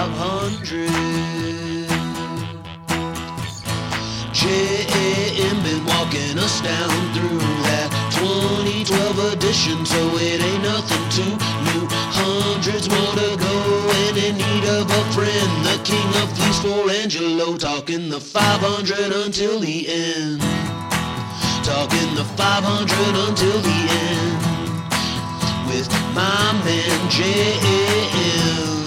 The 500. JM been walking us down through that 2012 edition, so it ain't nothing too new. Hundreds more to go, and in need of a friend. The king of fleece for Angelo, talking the 500 until the end. Talking the 500 until the end with my man JM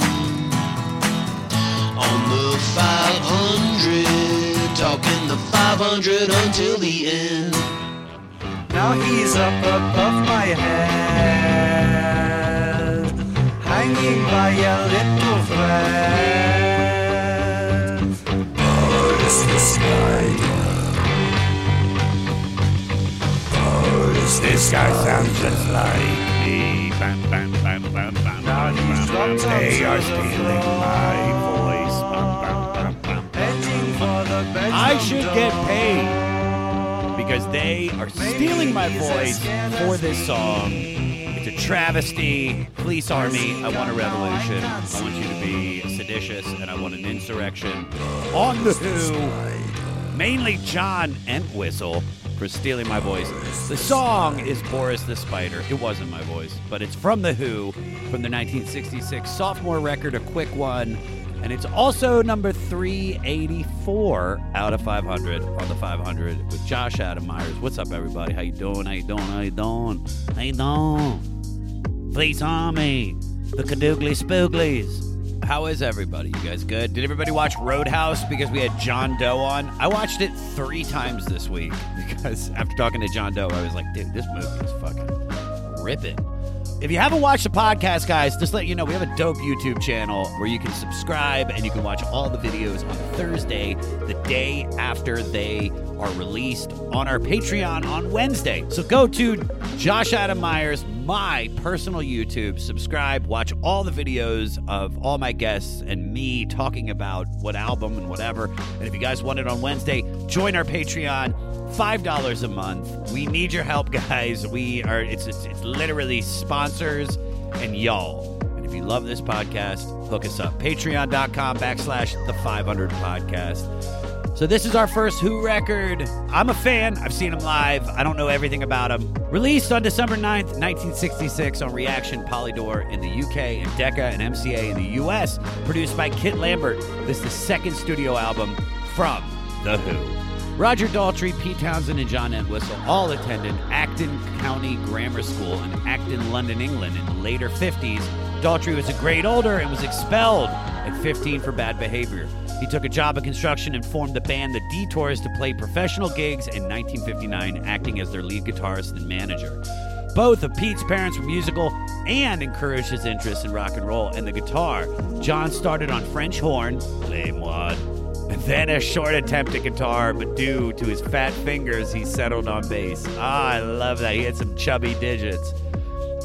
on the 500, talking the 500 until the end. Now he's up above my head, hanging by a little thread. Oh, is this guy? Oh, is this guy sounds just like me? Bam, bam, bam, bam, bam, now he's dropped They are stealing my I should get paid because they are stealing my voice for this song. It's a travesty. Police army, I want a revolution. I want you to be seditious and I want an insurrection on the Who. Mainly John Entwistle for stealing my voice. The song is Boris the Spider. It wasn't my voice, but it's from The Who from the 1966 sophomore record, a quick one. And it's also number 384 out of 500 on the 500 with Josh Adam Meyers. What's up, everybody? How you doing? How you doing? How you doing? How you doing? Police Army, the Cadoogly Spooglies. How is everybody? You guys good? Did everybody watch Roadhouse because we had John Doe on? I watched it three times this week because after talking to John Doe, I was like, dude, this movie is fucking ripping. If you haven't watched the podcast, guys, just let you know we have a dope YouTube channel where you can subscribe and you can watch all the videos on Thursday, the day after they are released on our Patreon on Wednesday. So go to Josh Adam Meyers, my personal YouTube, subscribe, watch all the videos of all my guests and me talking about what album and whatever. And if you guys want it on Wednesday, join our Patreon. Five dollars a month. We need your help, guys. We are. It's, it's it's literally sponsors and y'all. And if you love this podcast, hook us up. Patreon.com backslash the 500 podcast. So this is our first Who record. I'm a fan. I've seen him live. I don't know everything about him. Released on December 9th, 1966 on Reaction Polydor in the UK and Decca and MCA in the US. Produced by Kit Lambert. This is the second studio album from The Who. Roger Daltrey, Pete Townshend, and John Entwistle all attended Acton County Grammar School in Acton, London, England in the later 50s. Daltrey was a grade older and was expelled at 15 for bad behavior. He took a job in construction and formed the band The Detours to play professional gigs in 1959, acting as their lead guitarist and manager. Both of Pete's parents were musical and encouraged his interest in rock and roll and the guitar. John started on French horn, and then a short attempt at guitar, but due to his fat fingers, he settled on bass. Ah, I love that. He had some chubby digits.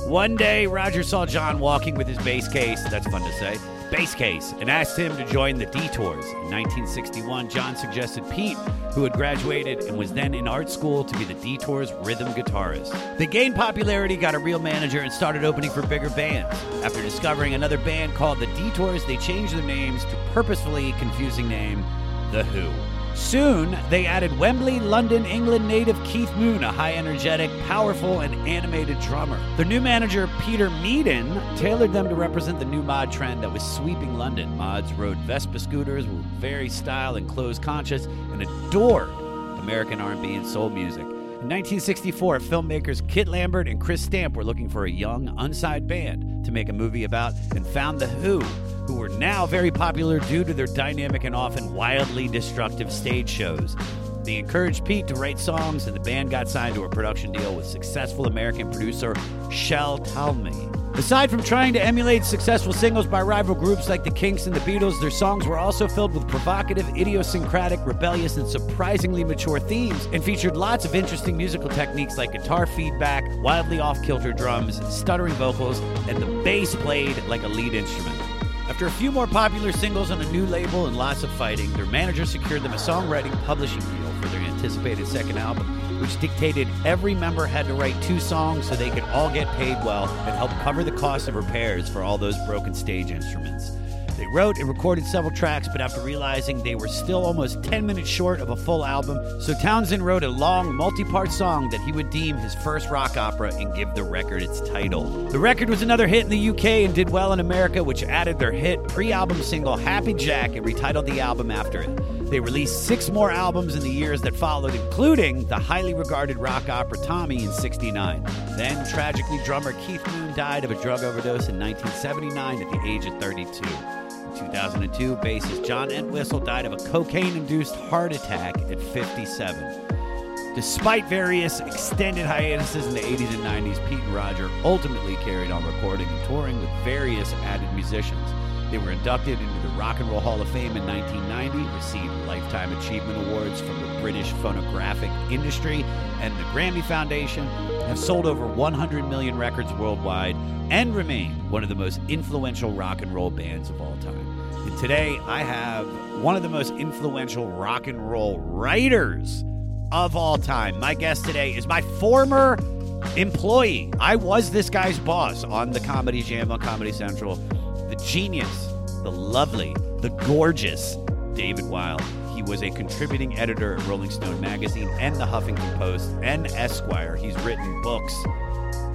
One day, Roger saw John walking with his bass case, that's fun to say, bass case, and asked him to join the Detours. In 1961, John suggested Pete, who had graduated and was then in art school, to be the Detours rhythm guitarist. They gained popularity, got a real manager, and started opening for bigger bands. After discovering another band called the Detours, they changed their names to purposefully confusing name The Who. Soon, they added Wembley, London, England native Keith Moon, a high energetic, powerful, and animated drummer. Their new manager, Peter Meaden, tailored them to represent the new mod trend that was sweeping London. Mods rode Vespa scooters, were very style and clothes conscious, and adored American R&B and soul music. In 1964, filmmakers Kit Lambert and Chris Stamp were looking for a young, unsigned band to make a movie about and found The Who, who were now very popular due to their dynamic and often wildly destructive stage shows. They encouraged Pete to write songs, and the band got signed to a production deal with successful American producer Shel Talmy. Aside from trying to emulate successful singles by rival groups like the Kinks and the Beatles, their songs were also filled with provocative, idiosyncratic, rebellious, and surprisingly mature themes, and featured lots of interesting musical techniques like guitar feedback, wildly off kilter drums, stuttering vocals, and the bass played like a lead instrument. After a few more popular singles on a new label and lots of fighting, their manager secured them a songwriting publishing deal for their anticipated second album, which dictated every member had to write two songs so they could all get paid well and help cover the cost of repairs for all those broken stage instruments. They wrote and recorded several tracks, but after realizing they were still almost 10 minutes short of a full album, so Townshend wrote a long, multi part song that he would deem his first rock opera and give the record its title. The record was another hit in the UK and did well in America, which added their hit pre album single Happy Jack and retitled the album after it. They released six more albums in the years that followed, including the highly regarded rock opera Tommy in 69. Then, tragically, drummer Keith Moon died of a drug overdose in 1979 at the age of 32. In 2002, bassist John Entwistle died of a cocaine induced heart attack at 57. Despite various extended hiatuses in the 80s and 90s, Pete and Roger ultimately carried on recording and touring with various added musicians. They were inducted into the Rock and Roll Hall of Fame in 1990, received Lifetime Achievement Awards from the British phonographic industry and the Grammy Foundation, have sold over 100 million records worldwide, and remain one of the most influential rock and roll bands of all time. Today, I have one of the most influential rock and roll writers of all time. My guest today is my former employee. I was this guy's boss on the Comedy Jam on Comedy Central. The genius, the lovely, the gorgeous David Wild. He was a contributing editor at Rolling Stone magazine and the Huffington Post and Esquire. He's written books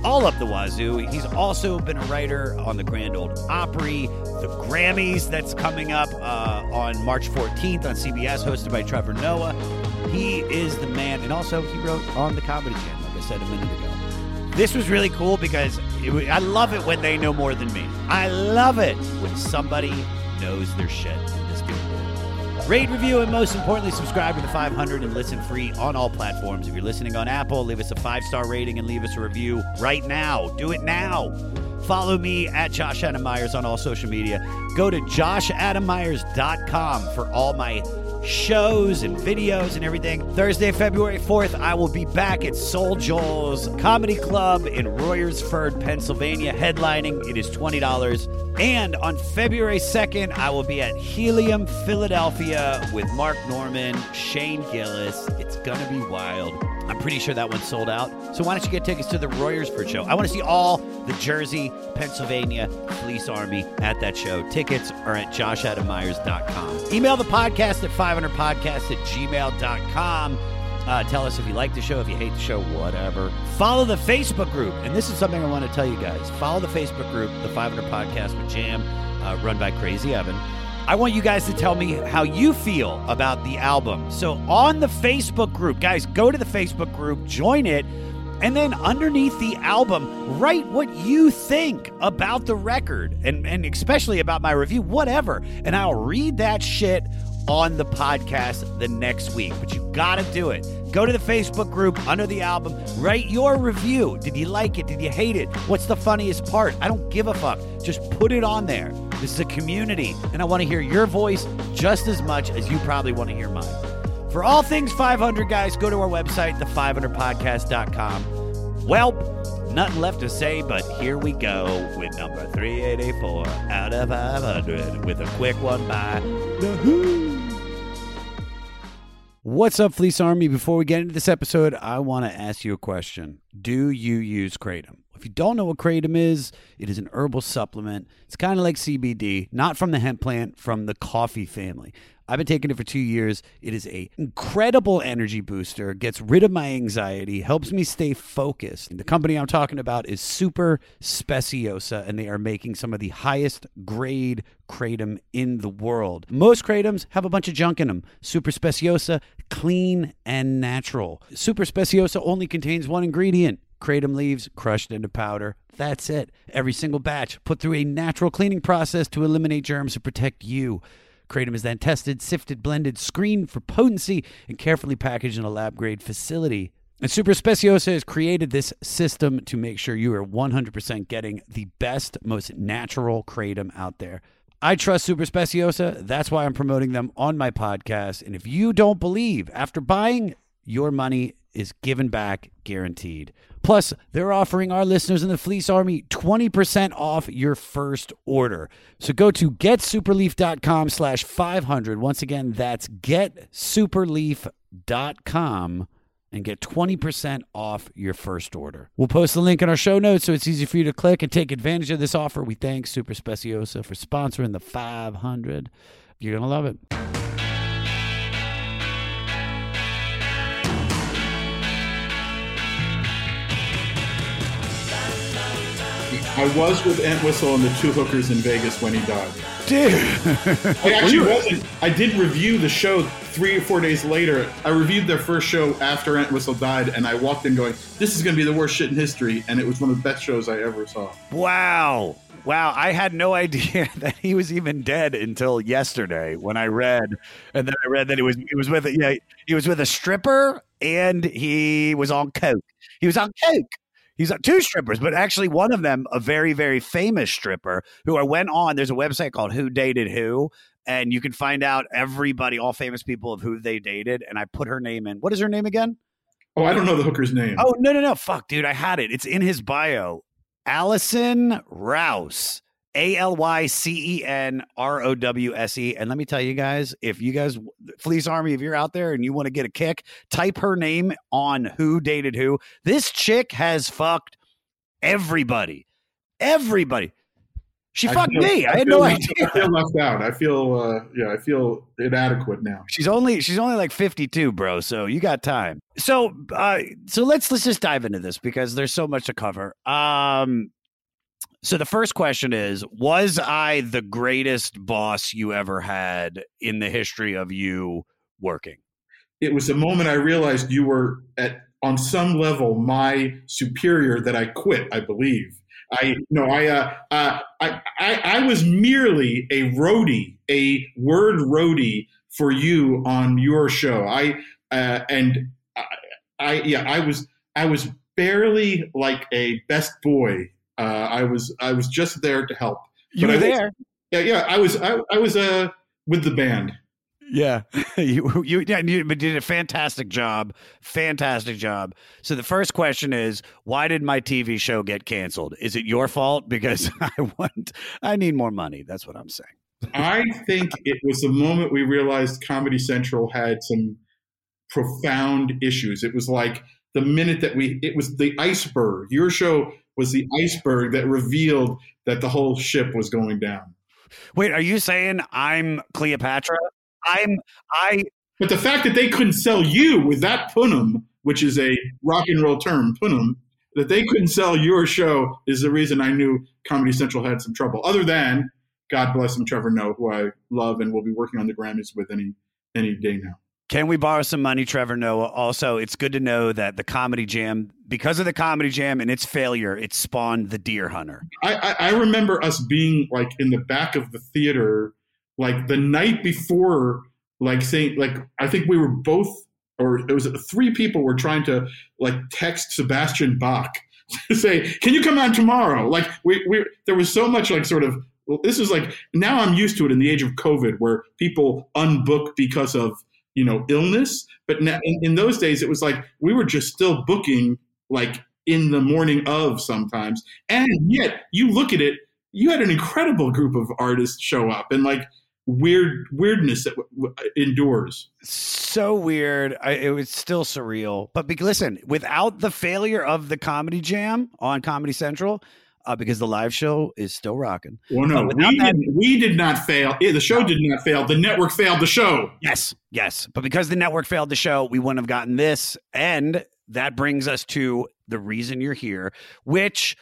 all up the wazoo. He's also been a writer on the Grand Ole Opry, the Grammys that's coming up uh, on March 14th on CBS, hosted by Trevor Noah. He is the man, and also he wrote on the Comedy Jam, like I said a minute ago. This was really cool because it, I love it when they know more than me. I love it when somebody knows their shit. Rate, review, and most importantly, subscribe to the 500 and listen free on all platforms. If you're listening on Apple, leave us a five star rating and leave us a review right now. Do it now. Follow me at Josh Adam Meyers on all social media. Go to joshadammeyers.com for all my shows and videos and everything. Thursday, February 4th, I will be back at Soul Joel's Comedy Club in Royersford, Pennsylvania, headlining. It is $20. And on February 2nd, I will be at Helium, Philadelphia with Mark Normand, Shane Gillis. It's going to be wild. I'm pretty sure that one's sold out. So why don't you get tickets to the Royersford show? I want to see all the Jersey, Pennsylvania Police Army at that show. Tickets are at joshadammeyers.com. Email the podcast at 500podcast at gmail.com. Uh, tell us if you like the show, if you hate the show, whatever. Follow the Facebook group. And this is something I want to tell you guys. Follow the Facebook group, the 500 Podcast with Jam, uh, run by Crazy Evan. I want you guys to tell me how you feel about the album. So, on the Facebook group, guys, go to the Facebook group, join it, and then underneath the album, write what you think about the record and, and especially about my review, whatever. And I'll read that shit on the podcast the next week. But you gotta do it. Go to the Facebook group under the album, write your review. Did you like it? Did you hate it? What's the funniest part? I don't give a fuck. Just put it on there. This is a community, and I wanna hear your voice just as much as you probably wanna hear mine. For all things 500, guys, go to our website, the500podcast.com. Well, nothing left to say, but here we go with number 384 out of 500 with a quick one by The Who. What's up, Fleece Army? Before we get into this episode, I want to ask you a question. Do you use Kratom? If you don't know what Kratom is, it is an herbal supplement. It's kind of like CBD, not from the hemp plant, from the coffee family. I've been taking it for two years. It is a incredible energy booster, gets rid of my anxiety, helps me stay focused. The company I'm talking about is Super Speciosa, and they are making some of the highest grade kratom in the world. Most kratoms have a bunch of junk in them. Super Speciosa, clean and natural. Super Speciosa only contains one ingredient kratom leaves crushed into powder. That's it. Every single batch put through a natural cleaning process to eliminate germs and protect you. Kratom is then tested, sifted, blended, screened for potency, and carefully packaged in a lab grade facility. And Super Speciosa has created this system to make sure you are 100% getting the best, most natural kratom out there. I trust Super Speciosa. That's why I'm promoting them on my podcast. And if you don't believe, after buying, your money is given back guaranteed. Plus, they're offering our listeners in the Fleece Army 20% off your first order. So go to getsuperleaf.com slash 500. Once again, that's getsuperleaf.com and get 20% off your first order. We'll post the link in our show notes so it's easy for you to click and take advantage of this offer. We thank Super Speciosa for sponsoring the 500. You're going to love it. I was with Entwistle and the two hookers in Vegas when he died. Dude. I actually wasn't. I did review the show three or four days later. I reviewed their first show after Entwistle died, and I walked in going, "This is going to be the worst shit in history," and it was one of the best shows I ever saw. Wow. Wow, I had no idea that he was even dead until yesterday when I read, and then I read that he was he was with a, yeah he was with a stripper and he was on coke. He was on coke. He's on two strippers, but actually one of them, a very very famous stripper who I went on. There's a website called Who Dated Who, and you can find out everybody, all famous people of who they dated. And I put her name in. What is her name again? Oh, I don't know the hooker's name. Oh no no no! Fuck, dude, I had it. It's in his bio. Alycen Rowse. A L Y C E N R O W S E. And let me tell you guys, if you guys, Fleece Army, if you're out there and you want to get a kick, type her name on who dated who. This chick has fucked everybody. Everybody. She I fucked feel- me. I had no left- idea. I feel left out. I feel, uh, yeah, I feel inadequate now. She's only she's only like 52, bro. So you got time. So uh so let's let's just dive into this because there's so much to cover. Um so the first question is was I the greatest boss you ever had in the history of you working? It was the moment I realized you were at, on some level, my superior. That I quit. I believe. I no. I uh, uh, I, I I was merely a roadie, a word roadie for you on your show. I uh, and I, I yeah. I was I was barely like a best boy. Uh, I was I was just there to help. You But were I was- there. Yeah, yeah. I was I, I was uh with the band. Yeah, you you yeah, you but did a fantastic job, fantastic job. So the first question is, why did my TV show get canceled? Is it your fault? Because I want, I need more money. That's what I'm saying. I think it was the moment we realized Comedy Central had some profound issues. It was like the minute that we, it was the iceberg. Your show was the iceberg that revealed that the whole ship was going down. Wait, are you saying I'm Cleopatra? I'm I. But the fact that they couldn't sell you with that punum, which is a rock and roll term, punum, that they couldn't sell your show is the reason I knew Comedy Central had some trouble. Other than, God bless him, Trevor Noah, who I love and will be working on the Grammys with any any day now. Can we borrow some money, Trevor Noah? Also, it's good to know that the Comedy Jam, because of the Comedy Jam and its failure, it spawned the Deer Hunter. I, I, I remember us being like in the back of the theater, like the night before, like saying, like I think we were both, or it was three people were trying to like text Sebastian Bach to say, "Can you come on tomorrow?" Like we, we there was so much like sort of. This is like now I'm used to it in the age of COVID, where people unbook because of you know illness. But in, in those days, it was like we were just still booking like in the morning of sometimes, and yet you look at it, you had an incredible group of artists show up, and like weird weirdness that w- w- endures. So weird. I, it was still surreal. But be, listen, without the failure of the Comedy Jam on Comedy Central, uh, because the live show is still rocking. Well, no, we, that- didn't, we did not fail. Eh, The show did not fail. The network failed the show. Yes, yes. But because the network failed the show, we wouldn't have gotten this. And that brings us to the reason you're here, which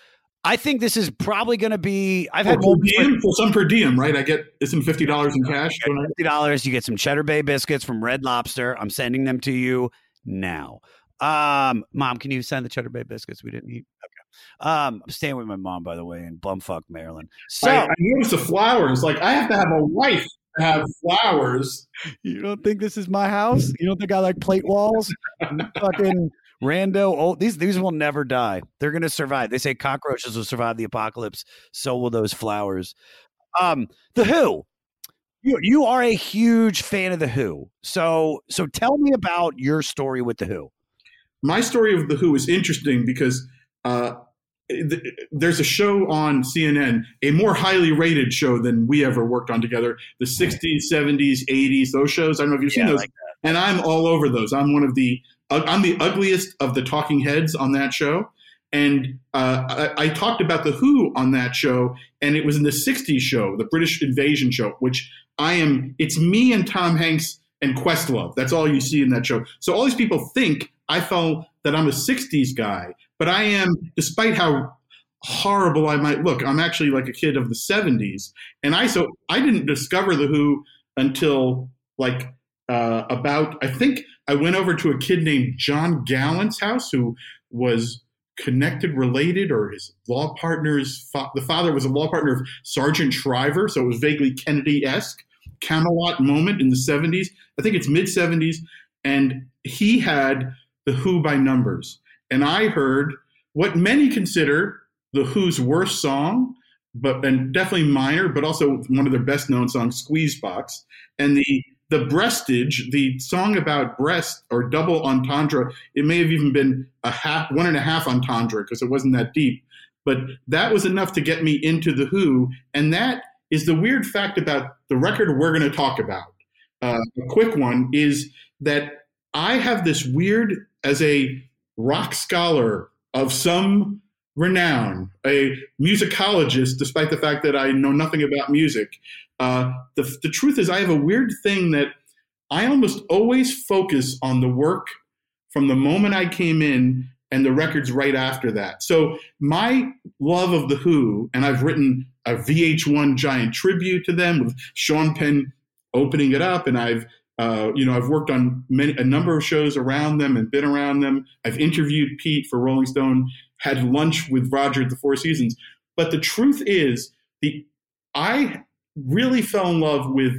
I think this is probably going to be. I've had per diem, for some per diem, right? I get isn't fifty dollars in cash. Fifty dollars. You get some Cheddar Bay biscuits from Red Lobster. I'm sending them to you now. Um, mom, can you send the Cheddar Bay biscuits we didn't eat? Okay. Um, I'm staying with my mom, by the way, in Bumfuck, Maryland. So I, I noticed the flowers. Like I have to have a wife to have flowers. you don't think this is my house? You don't think I like plate walls? Fucking rando. Oh, these these will never die. They're gonna survive. They say cockroaches will survive the apocalypse. So will those flowers. Um, the Who. You, you are a huge fan of the Who. So so tell me about your story with the Who. My story of the Who is interesting because uh, th- there's a show on CNN, a more highly rated show than we ever worked on together. The '60s, '70s, '80s, those shows. I don't know if you've seen Yeah, I those. like and I'm all over those. I'm one of the uh, I'm the ugliest of the talking heads on that show. And uh, I, I talked about the Who on that show, and it was in the '60s show, the British Invasion show, which I am. It's me and Tom Hanks and Questlove. That's all you see in that show. So all these people think I felt that I'm a '60s guy, but I am, despite how horrible I might look. I'm actually like a kid of the 70s, and I so I didn't discover the Who until like uh, about I think I went over to a kid named John Gallant's house who was connected, related, or his law partner's fa- the father was a law partner of Sargent Shriver, so it was vaguely Kennedy esque. Camelot moment in the 70s. I think it's mid 70s, and he had the Who by numbers, and I heard what many consider the Who's worst song, but and definitely minor, but also one of their best known songs, Squeeze Box, and the the breastage, the song about breast or double entendre. It may have even been a half, one and a half entendre because it wasn't that deep, but that was enough to get me into the Who, and that is the weird fact about the record we're going to talk about. Uh, a quick one is that I have this weird, as a rock scholar of some renown, a musicologist, despite the fact that I know nothing about music. Uh, the, the truth is, I have a weird thing that I almost always focus on the work from the moment I came in and the records right after that. So my love of the Who, and I've written a VH1 giant tribute to them with Sean Penn opening it up, and I've uh, you know I've worked on many a number of shows around them and been around them. I've interviewed Pete for Rolling Stone, had lunch with Roger at the Four Seasons. But the truth is, the I really fell in love with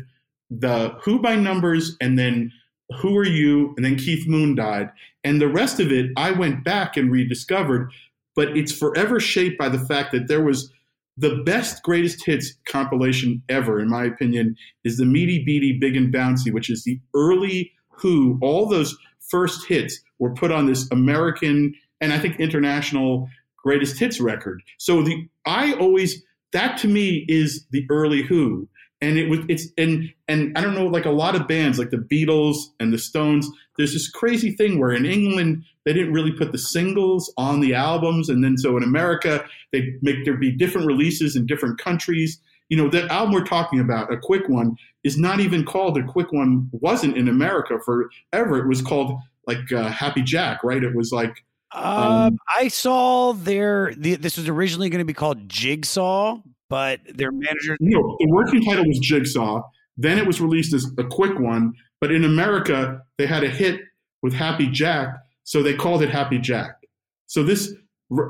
the Who by numbers, and then Who Are You, and then Keith Moon died, and the rest of it I went back and rediscovered. But it's forever shaped by the fact that there was the best greatest hits compilation ever, in my opinion, is the Meaty Beaty Big and Bouncy, which is the early Who. All those first hits were put on this American and I think international greatest hits record. So the I always that to me is the early Who, and it was it's and and I don't know like a lot of bands like the Beatles and the Stones. There's this crazy thing where in England they didn't really put the singles on the albums, and then so in America they make there be different releases in different countries. You know, that album we're talking about, a quick one, is not even called a quick one. wasn't in America forever. It was called like uh, Happy Jack, right? It was like Um, I saw their the, this was originally going to be called Jigsaw, but their mm-hmm. manager no, the working title was Jigsaw. Then it was released as a quick one, but in America they had a hit with Happy Jack, so they called it Happy Jack. So this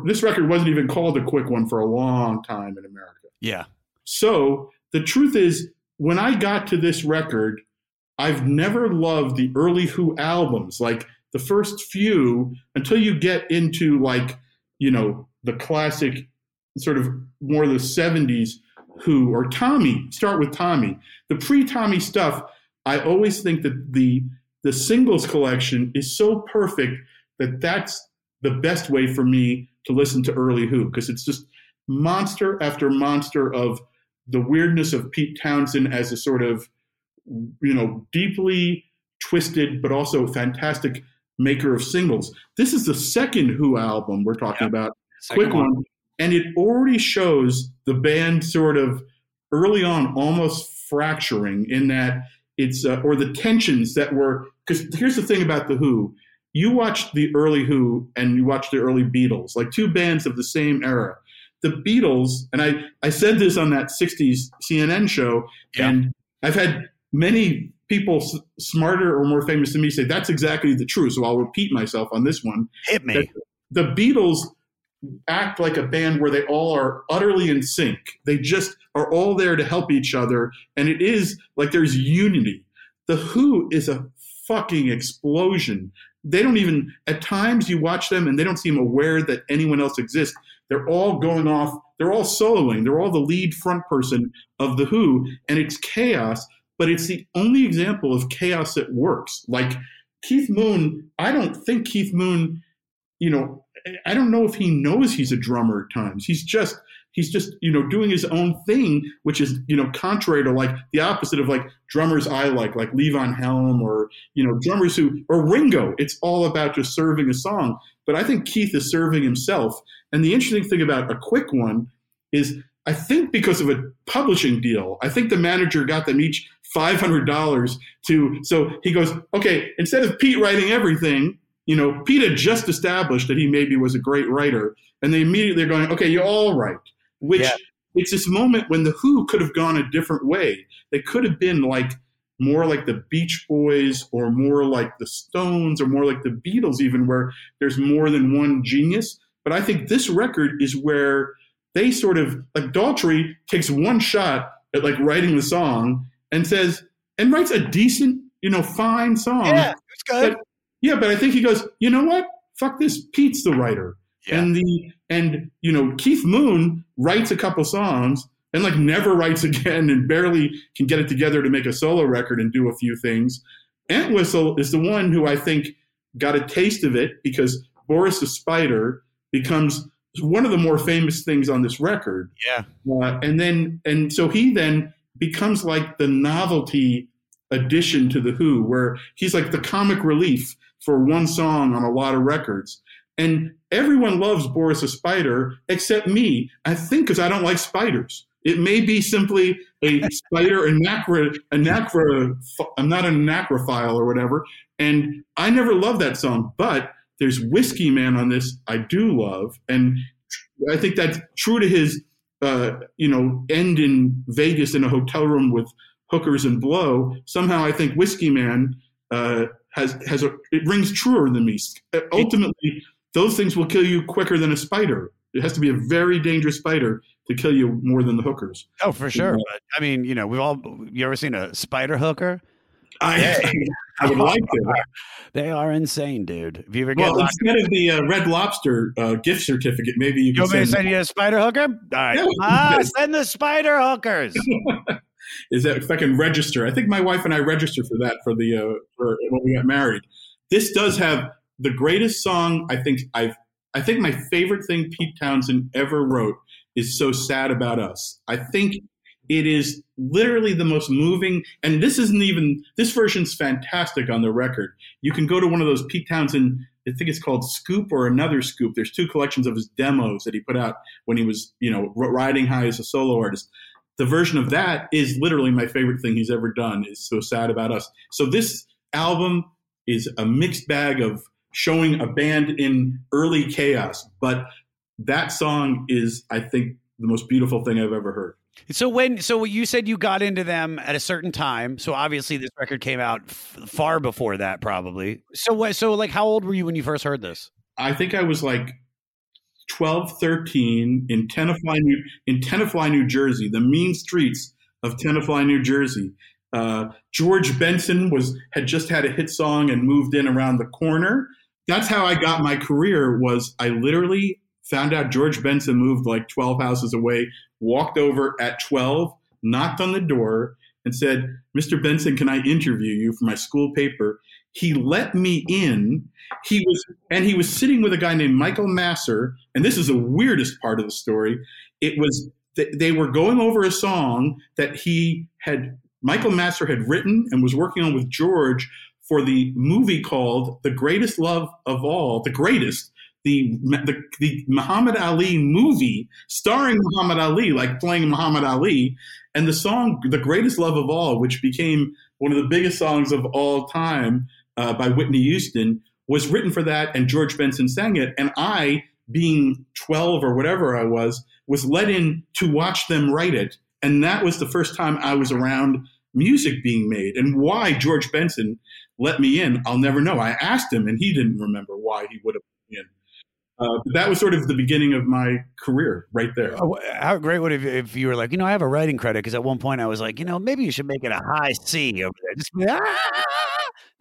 this record wasn't even called a quick one for a long time in America. yeah. So the truth is, when I got to this record, I've never loved the early Who albums, like the first few, until you get into like, you know, the classic sort of more of the 70s Who or Tommy. Start with Tommy. The pre Tommy stuff, I always think that the the singles collection is so perfect that that's the best way for me to listen to early Who because it's just monster after monster of the weirdness of Pete Townshend as a sort of, you know, deeply twisted but also fantastic maker of singles. This is the second Who album we're talking about. Second Quick one. one. And it already shows the band sort of early on almost fracturing in that it's uh, or the tensions that were because here's the thing about the Who. You watch the early Who and you watch the early Beatles, like two bands of the same era. The Beatles, and I, I said this on that 60s CNN show, Yeah. and I've had many people s- smarter or more famous than me say that's exactly the truth. So I'll repeat myself on this one Hit me. the Beatles act like a band where they all are utterly in sync. They just are all there to help each other, and it is like there's unity. The Who is a fucking explosion. They don't even at times you watch them and they don't seem aware that anyone else exists. They're all going off. They're all soloing. They're all the lead front person of the Who, and it's chaos. But it's the only example of chaos that works. Like Keith Moon, I don't think Keith Moon you know, I don't know if he knows he's a drummer at times. He's just he's just you know doing his own thing, which is you know contrary to like the opposite of like drummers I like, like Levon Helm or you know drummers who or Ringo. It's all about just serving a song. But I think Keith is serving himself. And the interesting thing about a quick one is I think because of a publishing deal, I think the manager got them each five hundred dollars to. So he goes, okay, instead of Pete writing everything, you know, Pete had just established that he maybe was a great writer, and they immediately are going, okay, you're all right. Which Yeah. it's this moment when the Who could have gone a different way. They could have been like more like the Beach Boys, or more like the Stones, or more like the Beatles, even where there's more than one genius. But I think this record is where they sort of like Daltrey takes one shot at like writing the song and says and writes a decent, you know, fine song. yeah, it's good. Yeah, but I think he goes, you know what? Fuck this. Pete's the writer. Yeah. And the and you know, Keith Moon writes a couple songs and like never writes again and barely can get it together to make a solo record and do a few things. Entwistle is the one who I think got a taste of it because Boris the Spider becomes one of the more famous things on this record. yeah. Uh, and then and so he then becomes like the novelty addition to the Who, where he's like the comic relief for one song on a lot of records. And everyone loves Boris the Spider except me. I think because I don't like spiders. It may be simply a spider anacra, anacra. I'm not an anacrophile or whatever. And I never loved that song, but there's Whiskey Man on this I do love, and I think that's true to his uh, you know, end in Vegas in a hotel room with hookers and blow. Somehow, I think Whiskey Man uh, has has a it rings truer than me. Uh, Ultimately, those things will kill you quicker than a spider. It has to be a very dangerous spider to kill you more than the hookers. Oh, for sure. But I mean, you know, we've all. You ever seen a spider hooker? I, I would like to. They are insane, dude. If you ever get Well, instead of the uh, Red Lobster uh, gift certificate, maybe you you can want me to send. send you a spider hooker? All right. Yeah, ah, send the spider hookers. is that if I can register. I think my wife and I registered for that for the uh, for when we got married. This does have the greatest song I think I've I think my favorite thing Pete Townshend ever wrote is so sad about us. I think it is literally the most moving and this isn't even this version's fantastic on the record. You can go to one of those Pete Townshend I think it's called Scoop or another Scoop. There's two collections of his demos that he put out when he was, you know, riding high as a solo artist the version of that is literally my favorite thing he's ever done is so sad about us so this album is a mixed bag of showing a band in early chaos but that song is i think the most beautiful thing i've ever heard So when, so you said you got into them at a certain time. So obviously this record came out f- far before that, probably. So what? So like, how old were you when you first heard this? i think i was like 12 13 in tenafly new, in tenafly new jersey the mean streets of tenafly new jersey. Uh, george benson was had just had a hit song and moved in around the corner. That's how i got my career was i literally found out george benson moved like 12 houses away walked over at 12 knocked on the door and said mr benson can i interview you for my school paper he let me in. He was and he was sitting with a guy named michael masser and this is the weirdest part of the story. It was th- they were going over a song that he had michael masser had written and was working on with george for the movie called the greatest love of all the greatest the, the the Muhammad Ali movie starring Muhammad Ali, like playing Muhammad Ali, and the song "The Greatest Love of All," which became one of the biggest songs of all time uh, by Whitney Houston, was written for that, and George Benson sang it. And I, being twelve or whatever I was, was let in to watch them write it, and that was the first time I was around music being made. And why George Benson let me in, I'll never know. I asked him, and he didn't remember why he would have in. Uh, but that was sort of the beginning of my career right there. Oh, how great would it if you were like, you know, I have a writing credit because at one point I was like, you know, maybe you should make it a high C over there. Just ah,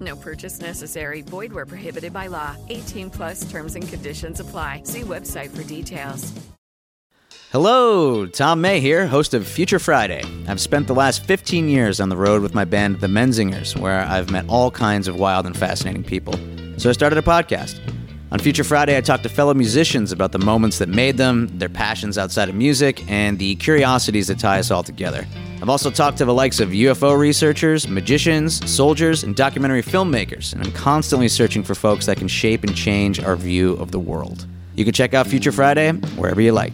No purchase necessary. Void where prohibited by law. 18 plus terms and conditions apply. See website for details. Hello, Tom May here, host of Future Friday. I've spent the last 15 years on the road with my band, The Menzingers, where I've met all kinds of wild and fascinating people. So I started a podcast. On Future Friday, I talk to fellow musicians about the moments that made them, their passions outside of music, and the curiosities that tie us all together. I've also talked to the likes of UFO researchers, magicians, soldiers, and documentary filmmakers, and I'm constantly searching for folks that can shape and change our view of the world. You can check out Future Friday wherever you like.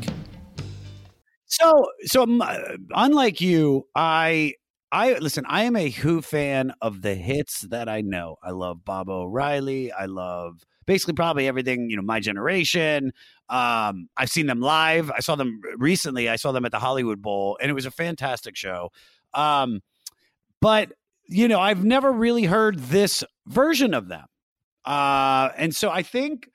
So, so uh, unlike you, I, I listen. I am a Who fan of the hits that I know. I love Baba O'Riley. I love basically probably everything. You know, my generation. Um, I've seen them live. I saw them recently. I saw them at the Hollywood Bowl, and it was a fantastic show. Um, but you know, I've never really heard this version of them. Uh, and so I think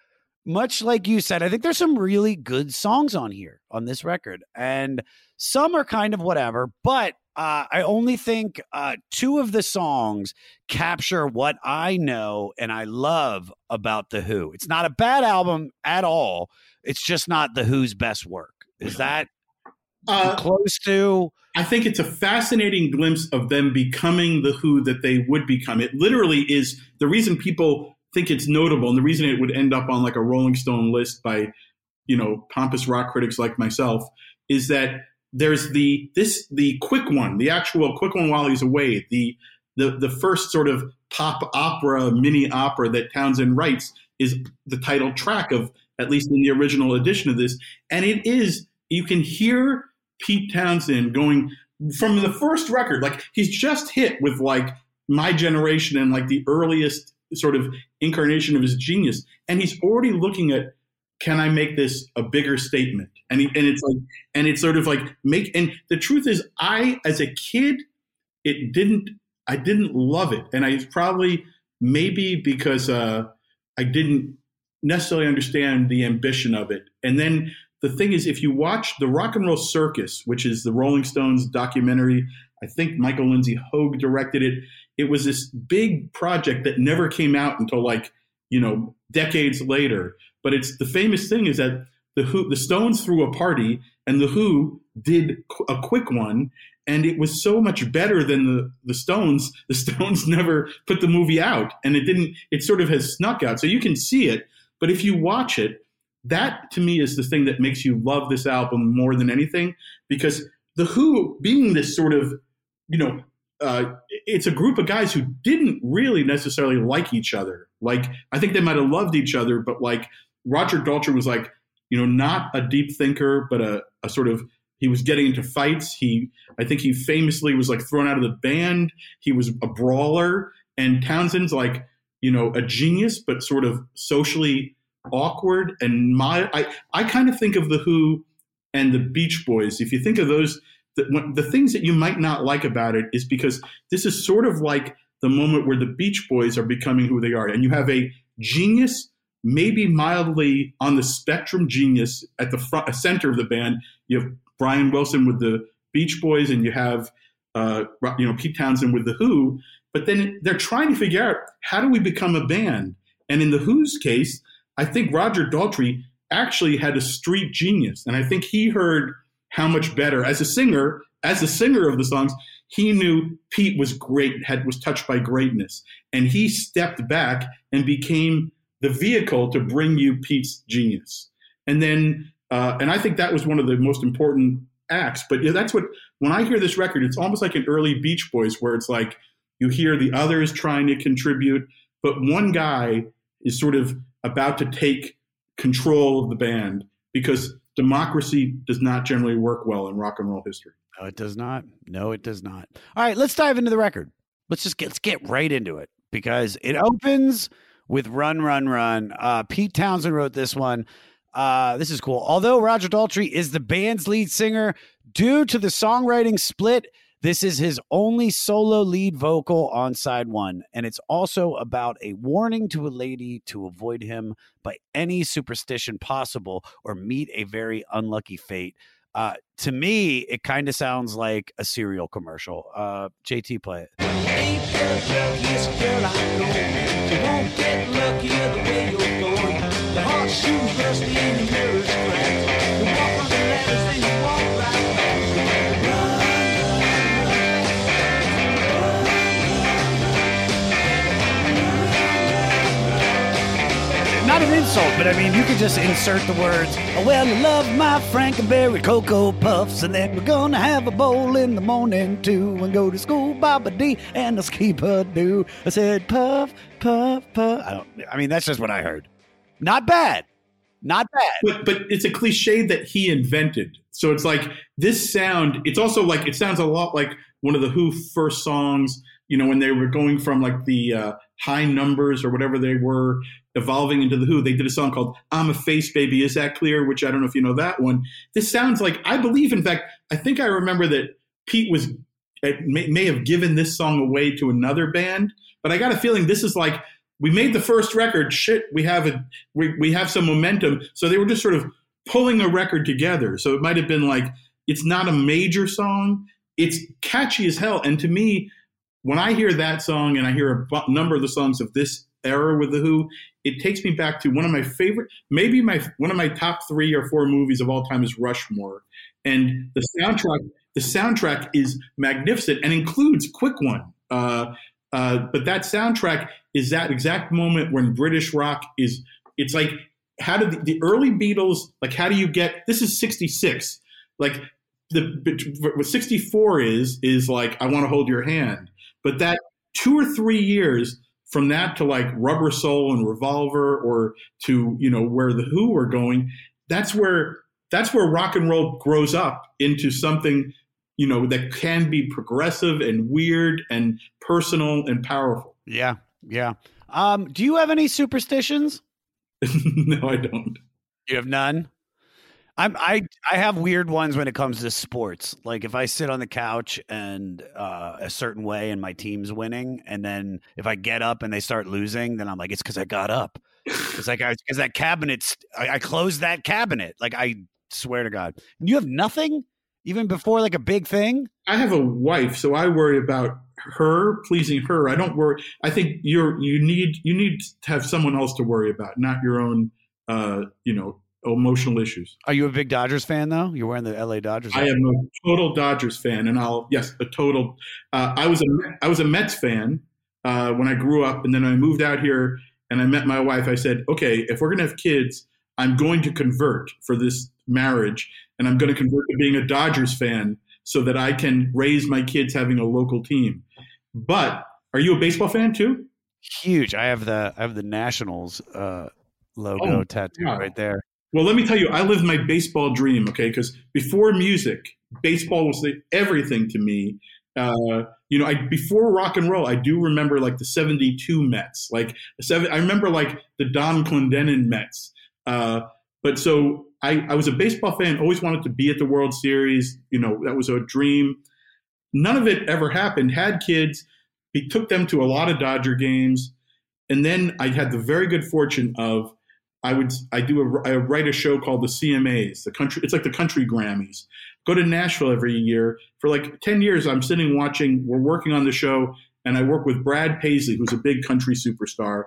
much like you said, I think there's some really good songs on here on this record, and some are kind of whatever. But uh, I only think uh, two of the songs capture what I know and I love about the Who. It's not a bad album at all. It's just not the Who's best work. Is that Uh, close to? I think it's a fascinating glimpse of them becoming the Who that they would become. It literally is the reason people think it's notable, and the reason it would end up on like a Rolling Stone list by, you know, pompous rock critics like myself, is that there's the this the quick one, the actual quick one while he's away, the the the first sort of pop opera, mini opera that Townshend writes is the title track of at least in the original edition of this, and it is you can hear Pete Townshend going from the first record, like he's just hit with like my generation and like the earliest sort of incarnation of his genius, and he's already looking at can I make this a bigger statement? And and it's like and it's sort of like make and the truth is I as a kid it didn't I didn't love it, and I probably maybe because uh, I didn't necessarily understand the ambition of it, and then the thing is, if you watch the Rock and Roll Circus, which is the Rolling Stones documentary, I think Michael Lindsay Hogg directed it. It was this big project that never came out until like you know decades later. But it's the famous thing is that the Who, the Stones threw a party, and the Who did a quick one, and it was so much better than the the Stones. The Stones never put the movie out, and it didn't. It sort of has snuck out, so you can see it. But if you watch it, that to me is the thing that makes you love this album more than anything because the who being this sort of you know uh, it's a group of guys who didn't really necessarily like each other like i think they might have loved each other but like roger daltrey was like you know not a deep thinker but a, a sort of he was getting into fights. He i think he famously was like thrown out of the band. He was a brawler. And townshend's like you know a genius but sort of socially awkward. And my I, I kind of think of the Who and the Beach Boys. If you think of those, the, the things that you might not like about it is because this is sort of like the moment where the Beach Boys are becoming who they are, and you have a genius, maybe mildly on the spectrum genius at the front, center of the band. You have Brian Wilson with the Beach Boys, and you have uh, you know Pete Townshend with the Who. But then they're trying to figure out how do we become a band. And in the Who's case, I think Roger Daltrey actually had a street genius, and I think he heard how much better as a singer, as a singer of the songs, he knew Pete was great, had was touched by greatness, and he stepped back and became the vehicle to bring you Pete's genius. And then, uh, and I think that was one of the most important acts. But yeah, that's what when I hear this record, it's almost like an early Beach Boys, where it's like you hear the others trying to contribute, but one guy is sort of about to take control of the band because democracy does not generally work well in rock and roll history. No, it does not. No, it does not. All right, let's dive into the record. Let's just get let's get right into it because it opens with "Run, Run, Run." Uh, Pete Townshend wrote this one. Uh, this is cool. Although Roger Daltrey is the band's lead singer, due to the songwriting split, this is his only solo lead vocal on side one. And it's also about a warning to a lady to avoid him by any superstition possible or meet a very unlucky fate. Uh, to me, it kind of sounds like a cereal commercial. Uh, JT, play it. Insult, but I mean, you could just insert the words, oh, well, I love my Frankenberry Cocoa Puffs, and then we're gonna have a bowl in the morning too, and go to school, Baba D, and a skip a do. I said, puff, puff, puff. I don't, I mean, that's just what I heard. Not bad. Not bad. But but it's a cliche that he invented. So it's like this sound. It's also like it sounds a lot like one of the Who first songs. You know, when they were going from like the uh, high numbers or whatever they were evolving into the Who, they did a song called "I'm a Face Baby." Is that clear? Which I don't know if you know that one. This sounds like I believe. In fact, I think I remember that Pete was may, may have given this song away to another band, but I got a feeling this is like we made the first record. Shit, we have a we, we have some momentum. So they were just sort of pulling a record together. So it might have been like it's not a major song. It's catchy as hell. And to me, when I hear that song and I hear a number of the songs of this era with the Who, it takes me back to one of my favorite, maybe my one of my top three or four movies of all time is Rushmore, and the soundtrack. The soundtrack is magnificent and includes "Quick One." Uh, uh, but that soundtrack is that exact moment when British rock is. It's like how did the, the early Beatles like? How do you get? This is '66. Like the what 64 is is like I want to hold your hand, but that two or three years from that to like Rubber Soul and Revolver, or to you know where the Who are going. That's where that's where rock and roll grows up into something you know that can be progressive and weird and personal and powerful. Yeah, yeah. Um, do you have any superstitions? no, I don't. You have none. I'm I I have weird ones when it comes to sports. Like if I sit on the couch and uh, a certain way and my team's winning, and then if I get up and they start losing, then I'm like, it's because I got up. It's like because that cabinet's I, I closed that cabinet. Like I swear to God, you have nothing even before like a big thing. I have a wife, so I worry about her pleasing her. I don't worry. I think you're you need you need to have someone else to worry about, not your own. Uh, you know, emotional issues. Are you a big Dodgers fan though? You're wearing the LA Dodgers. I am a total Dodgers fan, and I'll yes, a total. Uh, I was a I was a Mets fan uh, when I grew up, and then I moved out here, and I met my wife. I said, okay, if we're gonna have kids, I'm going to convert for this marriage, and I'm going to convert to being a Dodgers fan so that I can raise my kids having a local team. But are you a baseball fan too? Huge. I have the I have the Nationals uh, logo Oh, tattoo yeah. right there. Well, let me tell you, I lived my baseball dream, okay? Because before music, baseball was the, everything to me. Uh, you know, I before rock and roll, I do remember like the '72 Mets. Like seven, I remember like the Don Clendenon Mets. Uh, but so I, I was a baseball fan, always wanted to be at the World Series. You know, that was a dream. None of it ever happened. Had kids, he took them to a lot of Dodger games, and then I had the very good fortune of I would I do a I write a show called the CMAs, the country. It's like the country Grammys. Go to Nashville every year for like ten years. I'm sitting watching. We're working on the show, and I work with Brad Paisley, who's a big country superstar.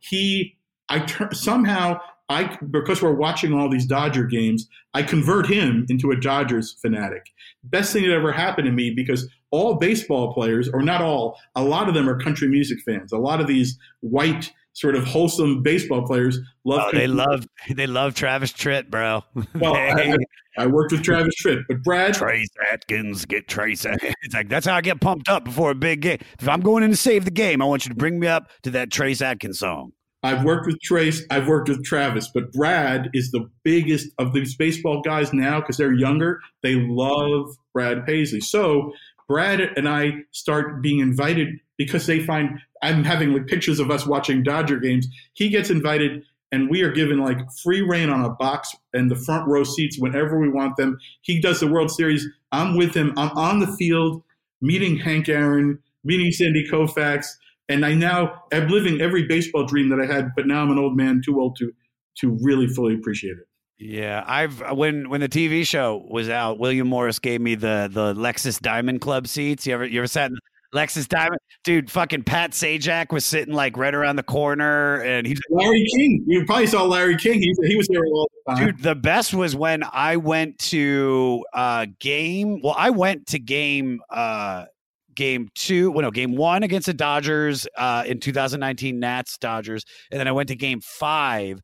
He I somehow I because we're watching all these Dodger games, I convert him into a Dodgers fanatic. Best thing that ever happened to me because all baseball players, or not all, a lot of them are country music fans. A lot of these white sort of wholesome baseball players love. Oh, they love they love Travis Tritt, bro. Well, I, I- worked with Travis Tritt, but Brad, Trace Atkins, get Trace. Atkins. It's like that's how I get pumped up before a big game. If I'm going in to save the game, I want you to bring me up to that Trace Atkins song. I've worked with Trace, I've worked with Travis, but Brad is the biggest of these baseball guys now because they're younger. They love Brad Paisley. So Brad and I start being invited because they find I'm having like pictures of us watching Dodger games. He gets invited and we are given like free reign on a box and the front row seats whenever we want them. He does the World Series. I'm with him. I'm on the field meeting Hank Aaron, meeting Sandy Koufax, and I now am living every baseball dream that I had. But now I'm an old man, too old to to really fully appreciate it. Yeah, I've when when the TV show was out, William Morris gave me the the Lexus Diamond Club seats. You ever you ever sat in Lexus Diamond? Dude, fucking Pat Sajak was sitting like right around the corner, and he's Larry King, you probably saw Larry King. He, he was there all the time. Dude, the best was when I went to uh game. Well, I went to game uh game two. Well, no, game one against the Dodgers uh in 2019 Nats Dodgers, and then I went to game five,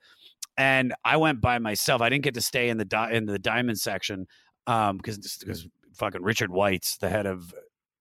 and I went by myself. I didn't get to stay in the di- in the diamond section um because because fucking Richard Weitz the head of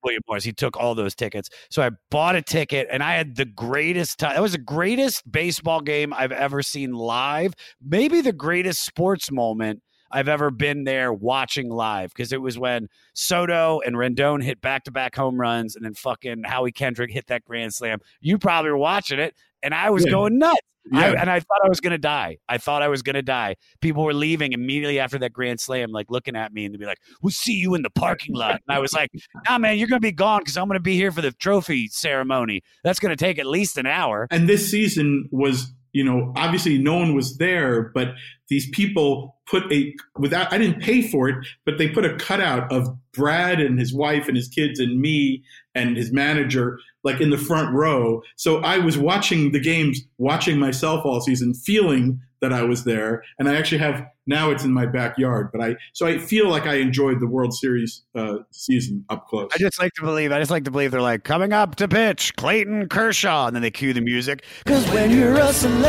William Morris. He took all those tickets. So I bought a ticket and I had the greatest time. That was the greatest baseball game I've ever seen live. Maybe the greatest sports moment I've ever been there watching live because it was when Soto and Rendon hit back to back home runs and then fucking Howie Kendrick hit that grand slam. You probably were watching it and I was Yeah. going nuts. I, and I thought I was going to die. I thought I was going to die. People were leaving immediately after that grand slam, like looking at me and they'd be like, We'll see you in the parking lot. And I was like, Nah, man, you're going to be gone because I'm going to be here for the trophy ceremony. That's going to take at least an hour. And this season was, you know, obviously no one was there, but these people put a without I didn't pay for it, but they put a cutout of Brad and his wife and his kids and me and his manager like in the front row. So I was watching the games, watching myself all season, feeling that I was there. And I actually have now it's in my backyard, but I so I feel like I enjoyed the World Series uh, season up close. I just like to believe. I just like to believe they're like coming up to pitch Clayton Kershaw, and then they cue the music. Because when you're a celebrity,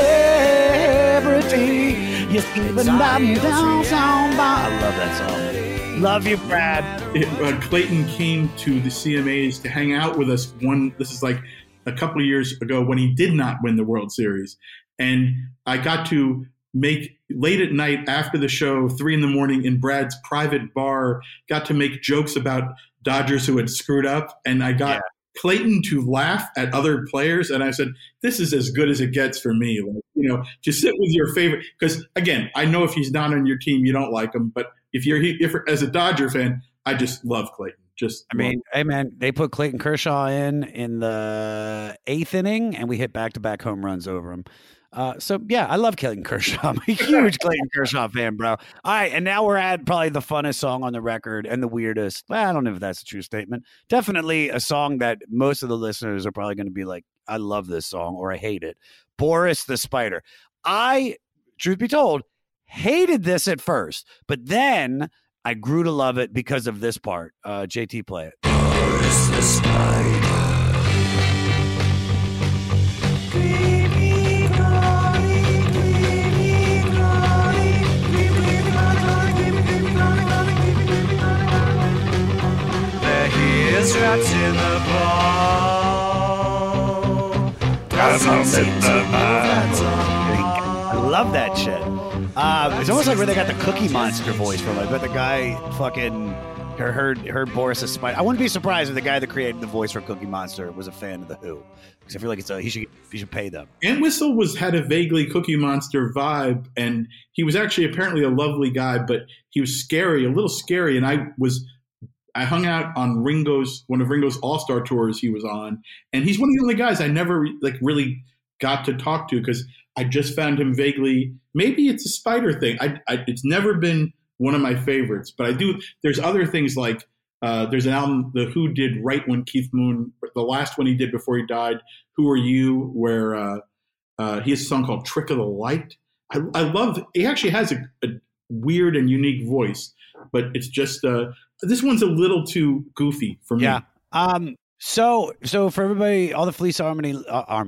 you're even down downtown bar. I love that song. Love you, Brad. it, uh, Clayton came to the CMAs to hang out with us. One, this is like a couple of years ago when he did not win the World Series, and I got to make late at night after the show, three in the morning in Brad's private bar, got to make jokes about Dodgers who had screwed up, and I got. Yeah. Clayton to laugh at other players, and I said, "This is as good as it gets for me." Like, you know, to sit with your favorite. Because again, I know if he's not on your team, you don't like him. But if you're, if as a Dodger fan, I just love Clayton. Just I mean, hey man, they put Clayton Kershaw in in the eighth inning, and we hit back to back home runs over him. Uh, so yeah, I love Clayton Kershaw. I'm a huge Clayton Kershaw fan, bro. All right, and now we're at probably the funnest song on the record and the weirdest. Well, I don't know if that's a true statement. Definitely a song that most of the listeners are probably going to be like, "I love this song" or "I hate it." Boris the Spider. I, truth be told, hated this at first, but then I grew to love it because of this part. Uh, JT, play it. I love that shit. Uh, it's almost like where they got the Cookie Monster voice from. I bet the guy fucking heard heard, heard Boris's spite. I wouldn't be surprised if the guy that created the voice for Cookie Monster was a fan of the Who, because I feel like it's a, he should he should pay them. Entwistle was had a vaguely Cookie Monster vibe, and he was actually apparently a lovely guy, but he was scary, a little scary. And I was, I hung out on Ringo's one of Ringo's All Star tours he was on, and he's one of the only guys I never like really got to talk to because I just found him vaguely. Maybe it's a spider thing. I, I it's never been one of my favorites, but I do. There's other things like. Uh, there's an album the Who did right when Keith Moon, the last one he did before he died. Who are you? Where uh, Uh, he has a song called "Trick of the Light." I, I love. He actually has a, a weird and unique voice, but it's just uh, this one's a little too goofy for me. Yeah. Um. So, so for everybody, all the Fleece Army, uh,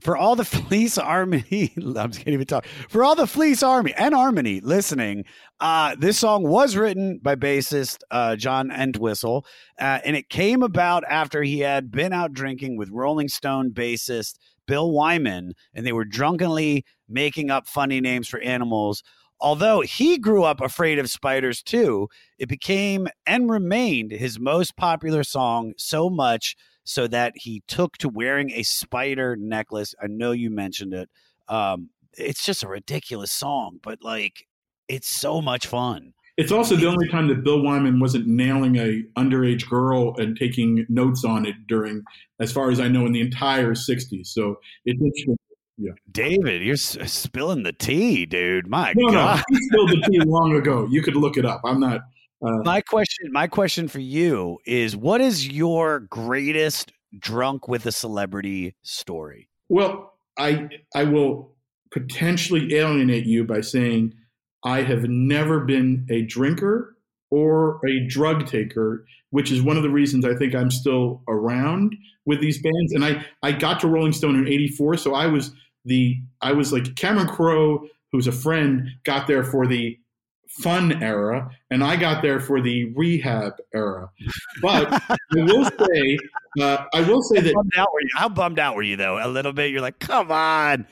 for all the Fleece Army, I can't even talk. For all the Fleece Army and Harmony listening, uh, this song was written by bassist uh, John Entwistle, uh, and it came about after he had been out drinking with Rolling Stone bassist Bill Wyman, and they were drunkenly making up funny names for animals. Although he grew up afraid of spiders too, it became and remained his most popular song so much so that he took to wearing a spider necklace. I know you mentioned it. Um, it's just a ridiculous song, but like it's so much fun. It's also the only time that Bill Wyman wasn't nailing a underage girl and taking notes on it during, as far as I know, in the entire '60s. So it's interesting. Yeah. David, you're s- spilling the tea, dude. My No, no, God. he spilled the tea long ago. You could look it up. I'm not. Uh, My question, my question for you is what is your greatest drunk with a celebrity story? well, I I will potentially alienate you by saying I have never been a drinker or a drug taker, which is one of the reasons I think I'm still around with these bands. And I I got to Rolling Stone in '84, so I was the I was like Cameron Crowe, who's a friend, got there for the fun era, and I got there for the rehab era. But I will say, uh, I will say How that bummed, out were you? How bummed out were you though? A little bit. You're like, come on.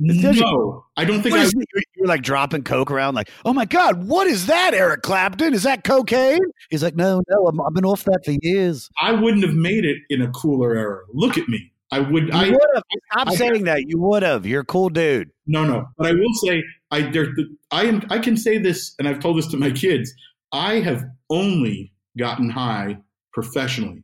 No, I don't think I. is? You're, like dropping coke around, like, oh my god, what is that, Eric Clapton? Is that cocaine? He's like, no, no, I'm, I've been off that for years. I wouldn't have made it in a cooler era. Look at me. I would. You I would have. Stop I- saying that. You would have. You're a cool dude. no, no. But I will say, I there. I am. I can say this, and I've told this to my kids. I have only gotten high professionally.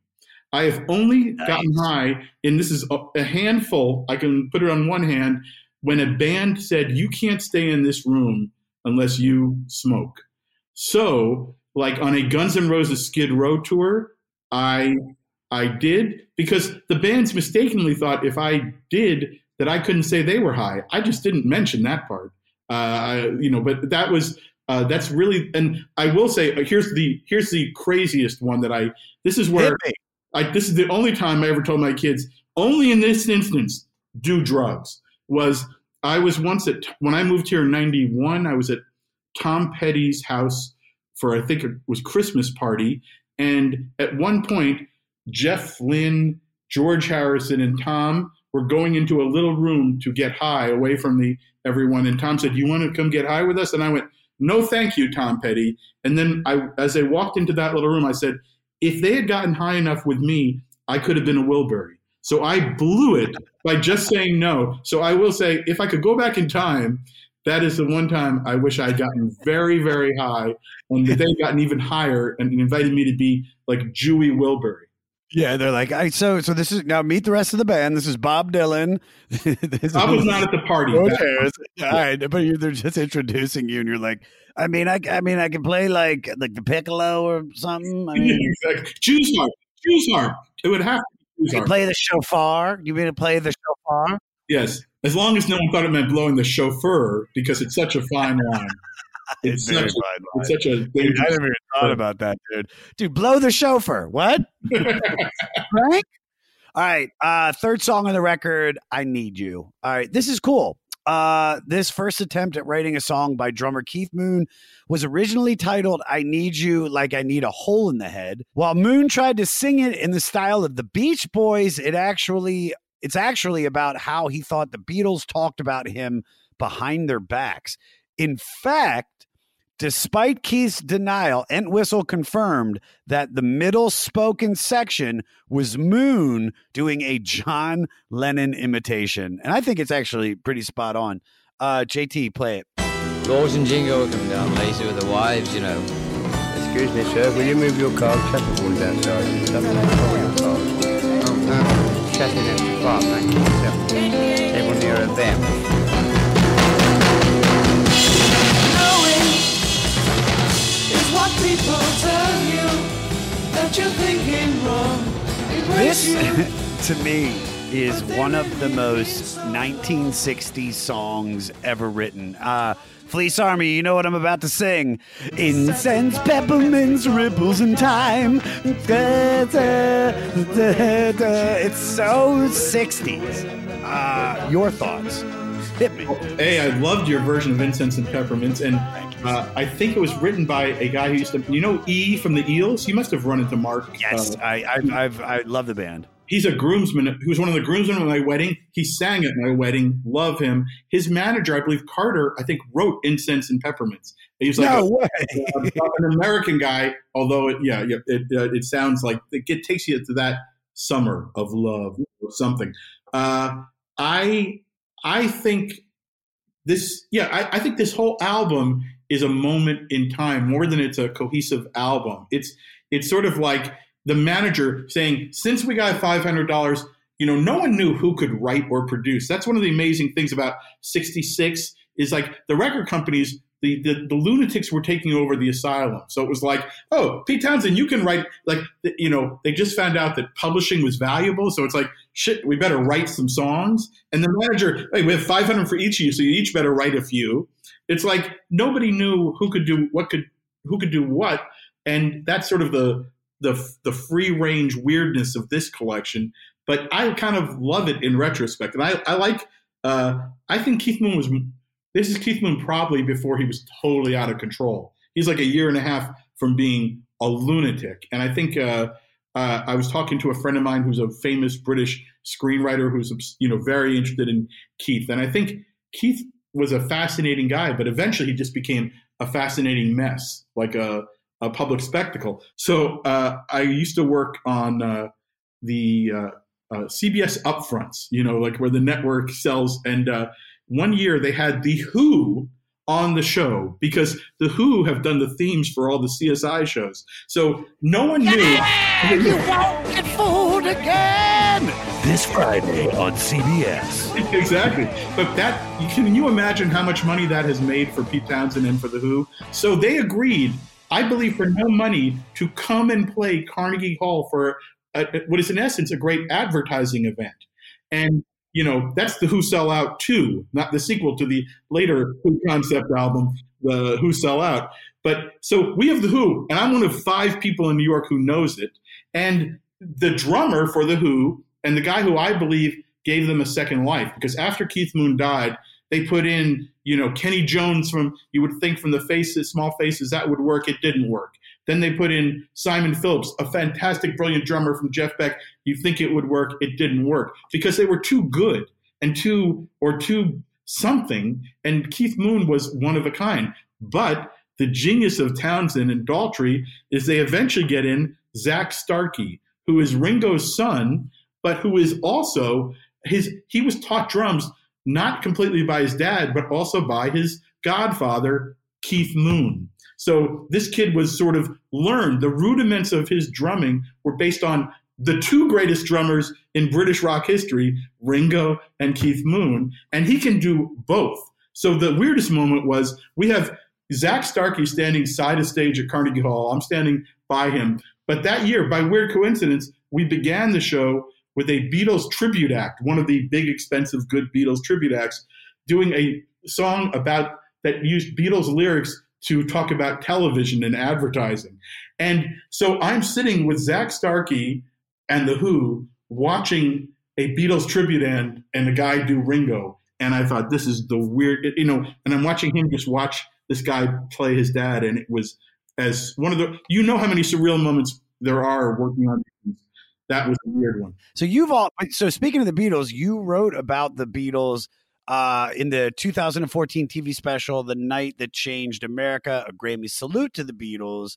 I have only gotten high, and this is a, a handful. I can put it on one hand. When a band said you can't stay in this room unless you smoke. So, like on a Guns N' Roses Skid Row tour, I I did because the bands mistakenly thought if I did that I couldn't say they were high. I just didn't mention that part. Uh, you know, but that was uh, that's really and I will say uh, here's the here's the craziest one that I this is where. I, this is the only time I ever told my kids only in this instance do drugs was I was once at when I moved here in 91 I was at Tom Petty's house for I think it was Christmas party and at one point Jeff Lynne George Harrison and Tom were going into a little room to get high away from the everyone and Tom said you want to come get high with us and I went no thank you Tom Petty and then I as I walked into that little room I said if they had gotten high enough with me, I could have been a Wilbury. So I blew it by just saying no. So I will say, if I could go back in time, that is the one time I wish I had gotten very, very high, and they had gotten even higher and invited me to be like Jewy Wilbury. Yeah, they're like, I so so. This is now meet the rest of the band. This is Bob Dylan. This I was is- not at the party. Who cares? All right, but you, they're just introducing you, and you're like, I mean, I, I mean, I can play like like the piccolo or something. I mean, exactly. Jews harp. Jews harp. It would have to harp. play the shofar. You mean to play the shofar? Yes. As long as no one thought it meant blowing the chauffeur, because it's such a fine line. It's, Very such, a, fine it's such a Dude, I never even thought about that, dude. Dude, blow the chauffeur. What? Frank? All right. Uh, third song on the record, I Need You. All right. This is cool. Uh, this first attempt at writing a song by drummer Keith Moon was originally titled I Need You Like I Need a Hole in the Head. While Moon tried to sing it in the style of the Beach Boys, it actually it's actually about how he thought the Beatles talked about him behind their backs. In fact, despite Keith's denial, Entwistle confirmed that the middle spoken section was Moon doing a John Lennon imitation. And I think it's actually pretty spot on. Uh, JT, play it. Rose and Jingo come down lazy with the wives, you know. Excuse me, sir. Will you move your car? Traffic warning's outside. Stop in the car, your car. Oh, no. Shut it at the bar, thank you, sir. Table near a them. People tell you that you're thinking wrong. This, to me, is one of the most 1960s songs ever written. Uh, Fleece Army, you know what I'm about to sing. Incense, peppermints, ripples in time. It's so 60s. Uh, your thoughts? Hit me. Hey, I loved your version of Incense and Peppermints, and uh, I think it was written by a guy who used to, you know, E from the Eels. You must have run into Mark. Yes, uh, I, I've, I've, I love the band. He's a groomsman who was one of the groomsmen at my wedding. He sang at my wedding. Love him. His manager, I believe Carter, I think wrote Incense and Peppermints. He's like No a- way. an American guy, although it, yeah, yeah, it, uh, it sounds like it get, takes you to that summer of love or something. Uh, I I think this, yeah, I, I think this whole album is a moment in time more than it's a cohesive album. It's it's sort of like the manager saying, since we got five hundred dollars, you know, no one knew who could write or produce. That's one of the amazing things about '66 is like the record companies. The, the, the lunatics were taking over the asylum. So it was like, oh, Pete Townshend, you can write, like, you know, they just found out that publishing was valuable. So it's like, shit, we better write some songs. And the manager, hey, we have 500 for each of you, so you each better write a few. It's like nobody knew who could do what could, who could do what. And that's sort of the, the, the free range weirdness of this collection. But I kind of love it in retrospect. And I, I like, uh, I think Keith Moon was, this is Keith Moon probably before he was totally out of control. He's like a year and a half from being a lunatic. And I think, uh, uh, I was talking to a friend of mine who's a famous British screenwriter who's you know very interested in Keith, and I think Keith was a fascinating guy, but eventually he just became a fascinating mess, like a, a public spectacle. So uh, I used to work on uh, the uh, uh, CBS upfronts, you know, like where the network sells. And uh, one year they had the Who on the show because the Who have done the themes for all the CSI shows. So no one knew. you won't get fooled again. This Friday on CBS. exactly. But that can you imagine how much money that has made for Pete Townshend and for the Who? So they agreed, I believe, for no money to come and play Carnegie Hall for a, what is in essence a great advertising event. And you know that's the Who Sell Out two, not the sequel to the later Who concept album, the Who Sell Out. But so we have the Who, and I'm one of five people in New York who knows it. And the drummer for the Who and the guy who I believe gave them a second life because after Keith Moon died, they put in, you know, Kenny Jones from you would think from the faces, small faces, that would work. It didn't work. Then they put in Simon Phillips, a fantastic, brilliant drummer from Jeff Beck. You think it would work, it didn't work because they were too good and too or too something. And Keith Moon was one of a kind. But the genius of Townshend and Daltrey is they eventually get in Zak Starkey, who is Ringo's son, but who is also his he was taught drums not completely by his dad, but also by his godfather, Keith Moon. So this kid was sort of learned the rudiments of his drumming were based on the two greatest drummers in British rock history, Ringo and Keith Moon, and he can do both. So the weirdest moment was we have Zak Starkey standing side of stage at Carnegie Hall. I'm standing by him. But that year, by weird coincidence, we began the show with a Beatles tribute act, one of the big, expensive, good Beatles tribute acts, doing a song about that used Beatles lyrics to talk about television and advertising. And so I'm sitting with Zak Starkey and The Who watching a Beatles tribute end and the guy do Ringo. And I thought, this is the weird, you know, and I'm watching him just watch this guy play his dad. And it was as one of the, you know, how many surreal moments there are working on. That was a weird one. So you've all so speaking of the Beatles, you wrote about the Beatles uh, in the 2014 TV special, "The Night That Changed America," a Grammy salute to the Beatles.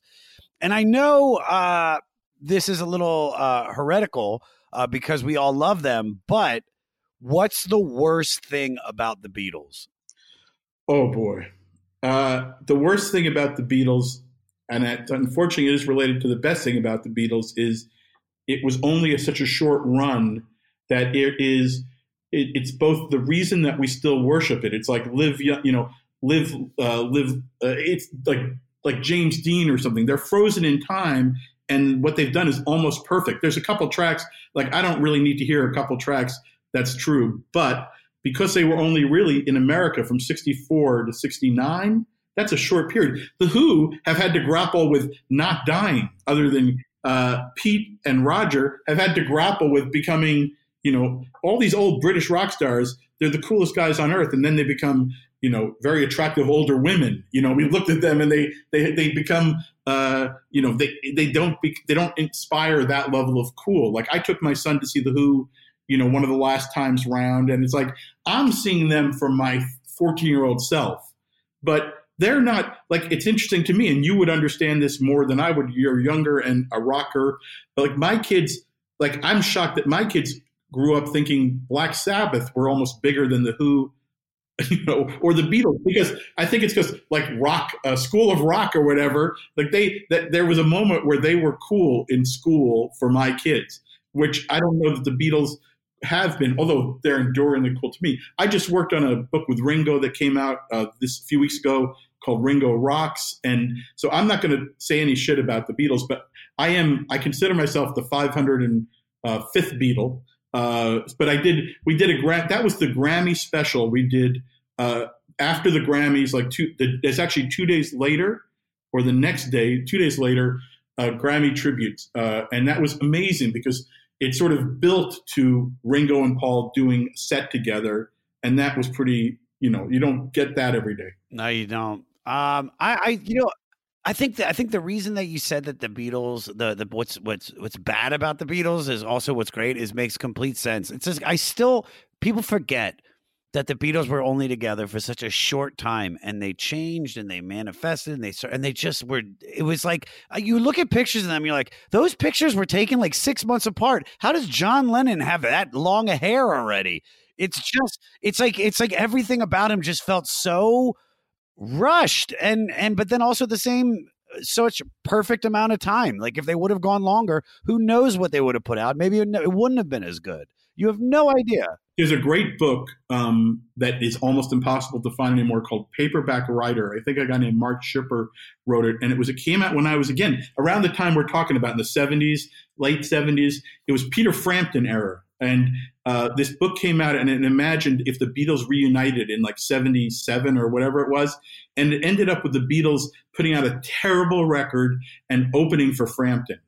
And I know uh, this is a little uh, heretical uh, because we all love them, but what's the worst thing about the Beatles? Oh boy, uh, the worst thing about the Beatles, and unfortunately, it is related to the best thing about the Beatles, is it was only a, such a short run that it is. It, it's both the reason that we still worship it. It's like live, you know, live, uh, live. Uh, it's like like James Dean or something. They're frozen in time and what they've done is almost perfect. There's a couple tracks like I don't really need to hear a couple tracks. That's true, but because they were only really in America from 64 to 69, that's a short period. The Who have had to grapple with not dying, other than uh, Pete and Roger have had to grapple with becoming, you know, all these old British rock stars. They're the coolest guys on earth, and then they become, you know, very attractive older women. You know, we looked at them and they they they become, uh, you know, they they don't be, they don't inspire that level of cool. Like I took my son to see the Who, you know, one of the last times round, and it's like I'm seeing them from my 14 year old self, but they're not like it's interesting to me and you would understand this more than i would you're younger and a rocker but like my kids like i'm shocked that my kids grew up thinking black sabbath were almost bigger than the who you know or the beatles because i think it's because like rock uh, school of rock or whatever like they that there was a moment where they were cool in school for my kids which i don't know that the beatles have been, although they're enduringly cool to me. I just worked on a book with Ringo that came out uh, this few weeks ago called Ringo Rocks, and so I'm not going to say any shit about the Beatles, but I am. I consider myself the 505th Beatle. Uh, but I did. We did a gra- that was the Grammy special we did uh, after the Grammys. Like two, the, it's actually two days later, or the next day, two days later, uh, Grammy tributes, uh, and that was amazing because it sort of built to Ringo and Paul doing set together, and that was pretty. You know, you don't get that every day. No, you don't. Um, I, I, you know, I think that I think the reason that you said that the Beatles, the the what's what's what's bad about the Beatles is also what's great is makes complete sense. It's just I still people forget that the Beatles were only together for such a short time and they changed and they manifested and they and they just were it was like uh, you look at pictures of them you're like those pictures were taken like 6 months apart how does John Lennon have that long a hair already it's just it's like it's like everything about him just felt so rushed. And and but then also the same such perfect amount of time. Like if they would have gone longer who knows what they would have put out? Maybe it, it wouldn't have been as good. You have no idea. There's a great book um, that is almost impossible to find anymore called Paperback Writer. I think a guy named Mark Shipper wrote it, and it was it came out when I was again around the time we're talking about in the 70s, late 70s. It was Peter Frampton era, and uh, this book came out and it imagined if the Beatles reunited in like 77 or whatever it was. And it ended up with the Beatles putting out a terrible record and opening for Frampton.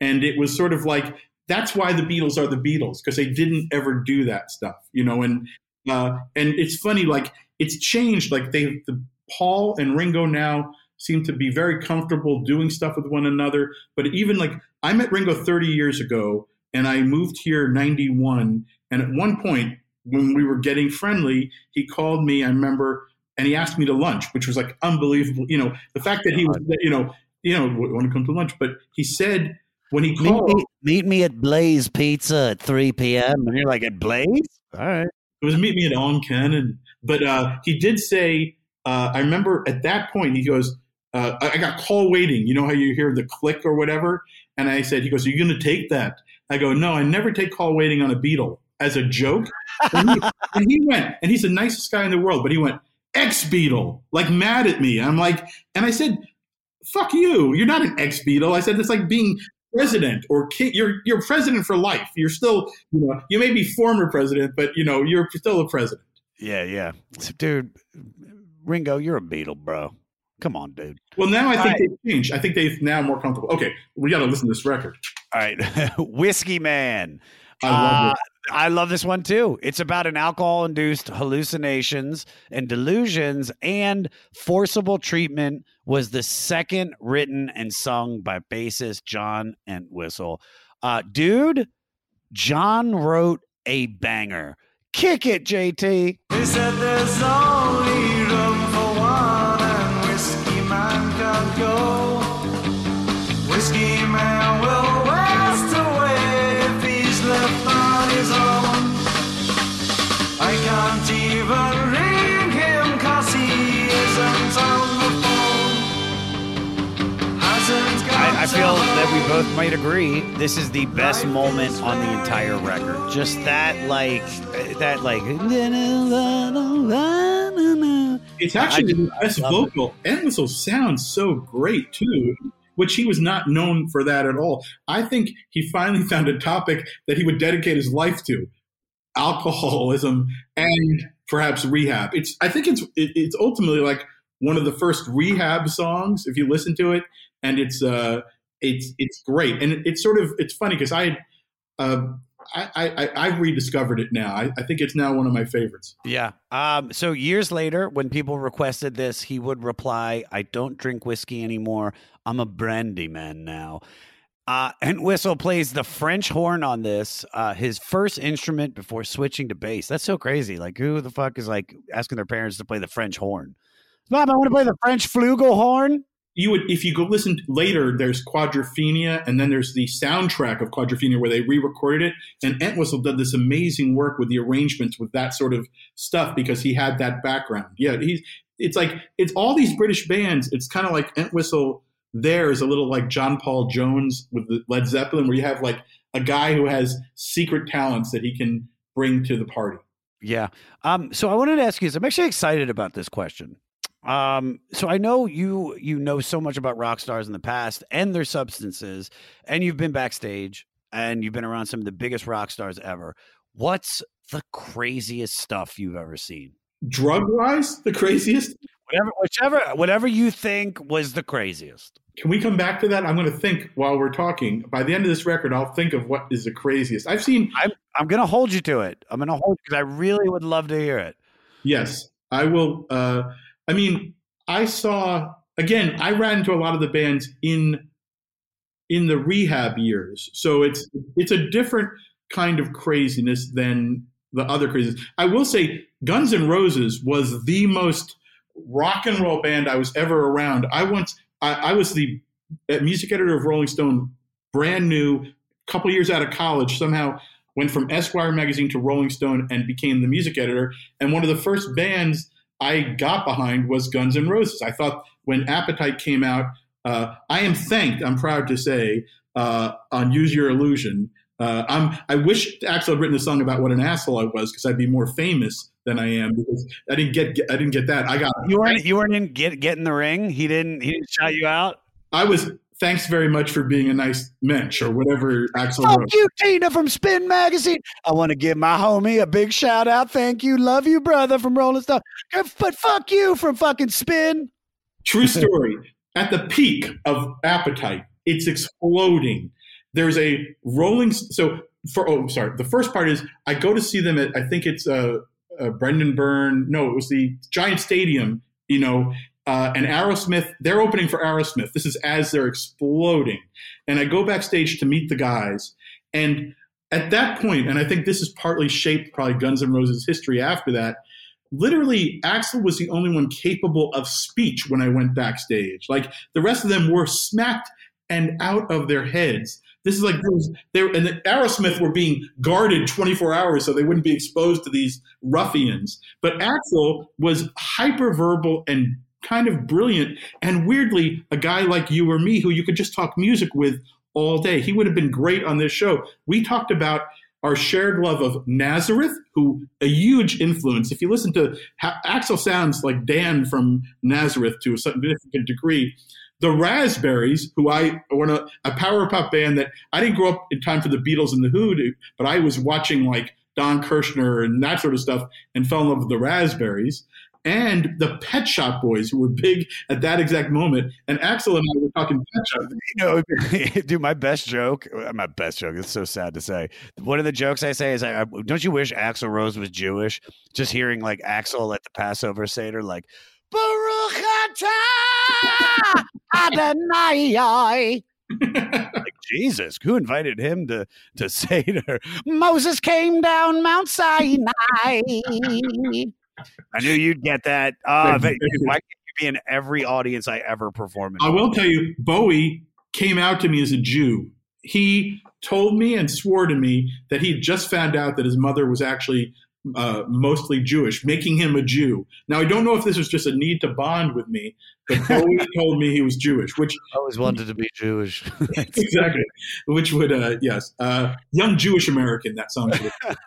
And it was sort of like, that's why the Beatles are the Beatles, because they didn't ever do that stuff, you know, and, uh, and it's funny, like it's changed. Like they, the Paul and Ringo now seem to be very comfortable doing stuff with one another. But even like I met Ringo 30 years ago and I moved here 91 and at one point, when we were getting friendly, he called me, I remember, and he asked me to lunch, which was like unbelievable. You know, the fact that he was, you know, you know, want to come to lunch, but he said when he meet called, me, meet me at Blaze Pizza at 3 p.m. And you're like, at Blaze? All right. It was meet me at On Cannon. But uh, he did say, uh, I remember at that point, he goes, uh, I I got call waiting. You know how you hear the click or whatever? And I said, he goes, Are you going to take that? I go, No, I never take call waiting on a Beatle as a joke. And he, and he went, and he's the nicest guy in the world, but he went, ex Beatle, like mad at me. And I'm like, and I said, fuck you. You're not an ex Beatle. I said, it's like being president or you're you're president for life. You're still, you know, you may be former president, but you know, you're still a president. Yeah, yeah. Dude, Ringo, you're a Beatle, bro. Come on, dude. Well, now I think right. they've changed. I think they've now more comfortable. Okay, we got to listen to this record. All right. Whiskey Man. I love Uh, I love this one too. It's about an alcohol induced hallucinations and delusions, and forcible treatment was the second written and sung by bassist John Entwistle. Uh, dude, John wrote a banger. Kick it, JT. I feel to that we both might agree this is the best moment on the entire record. Just that, like, uh, that, like, It's actually I- the best I love it. vocal. Entwistle sounds so great too. Which he was not known for that at all. I think he finally found a topic that he would dedicate his life to alcoholism and perhaps rehab. It's I think it's it, it's ultimately like one of the first rehab songs if you listen to it, and it's uh it's it's great and it, it's sort of it's funny because I uh I, I I've rediscovered it now. I, I think it's now one of my favorites. Yeah. Um, so years later, when people requested this, he would reply, I don't drink whiskey anymore. I'm a brandy man now. Uh, Entwistle plays the French horn on this, uh, his first instrument before switching to bass. That's so crazy. Like, who the fuck is like asking their parents to play the French horn? Mom, I want to play the French flugelhorn. You would, if you go listen later, there's Quadrophenia, and then there's the soundtrack of Quadrophenia where they re-recorded it. And Entwistle did this amazing work with the arrangements with that sort of stuff because he had that background. Yeah, he's. It's like it's all these British bands. It's kind of like Entwistle. There is a little like John Paul Jones with Led Zeppelin, where you have like a guy who has secret talents that he can bring to the party. Yeah. Um, so I wanted to ask you this. I'm actually excited about this question. Um, so I know you you know so much about rock stars in the past and their substances, and you've been backstage and you've been around some of the biggest rock stars ever. What's the craziest stuff you've ever seen? Drug wise, the craziest. Whatever, whichever, whatever you think was the craziest. Can we come back to that? I'm going to think while we're talking. By the end of this record, I'll think of what is the craziest. I've seen. I'm I'm going to hold you to it. I'm going to hold because I really would love to hear it. Yes, I will. Uh, I mean, I saw again. I ran into a lot of the bands in in the rehab years, so it's it's a different kind of craziness than the other craziness. I will say, Guns N' Roses was the most rock and roll band I was ever around. I once I, I was the music editor of Rolling Stone, brand new, couple years out of college. Somehow went from Esquire magazine to Rolling Stone and became the music editor. And one of the first bands I got behind was Guns N' Roses. I thought when Appetite came out, uh, I am thanked. I'm proud to say uh, on Use Your Illusion. Uh, I'm, I wish Axl had written a song about what an asshole I was because I'd be more famous than I am because I didn't get I didn't get that. I got You weren't you weren't in get get in the ring. He didn't he didn't shout you out. I was. Thanks very much for being a nice mensch or whatever Axl Fuck wrote. you, Tina from Spin Magazine. I want to give my homie a big shout out. Thank you, love you, brother from Rolling Stone. But fuck you from fucking Spin. True story. At the peak of appetite, it's exploding. There's a rolling. So for oh, sorry. The first part is I go to see them at I think it's uh, uh Brendan Byrne. No, it was the Giant Stadium. You know, uh, and Aerosmith. They're opening for Aerosmith. This is as they're exploding, and I go backstage to meet the guys. And at that point, and I think this is partly shaped probably Guns N' Roses' history after that literally Axl was the only one capable of speech when I went backstage. Like the rest of them were smacked and out of their heads. This is like they were, and the Aerosmith were being guarded 24 hours so they wouldn't be exposed to these ruffians. But Axl was hyperverbal and kind of brilliant, and weirdly, a guy like you or me who you could just talk music with all day. He would have been great on this show. We talked about our shared love of Nazareth, who a huge influence. If you listen to Axl sounds like Dan from Nazareth to a significant degree. The Raspberries, who I were a, a power pop band that I didn't grow up in time for the Beatles and the Who, but I was watching like Don Kirshner and that sort of stuff and fell in love with the Raspberries. And the Pet Shop Boys, who were big at that exact moment. And Axl and I were talking Pet Shop. You know, dude, my best joke, uh, my best joke, it's so sad to say. One of the jokes I say is, I, don't you wish Axl Rose was Jewish? Just hearing like Axl at the Passover Seder, like, Baruch atah Adonai. like Jesus, who invited him to to Seder? Moses came down Mount Sinai. I knew you'd get that. Uh, but why can't you be in every audience I ever perform in? I will tell you, Bowie came out to me as a Jew. He told me and swore to me that he had just found out that his mother was actually uh, mostly Jewish, making him a Jew. Now, I don't know if this was just a need to bond with me, but Bowie told me he was Jewish, which I always wanted to be Jewish. exactly, which would uh, yes, uh, young Jewish American. That song.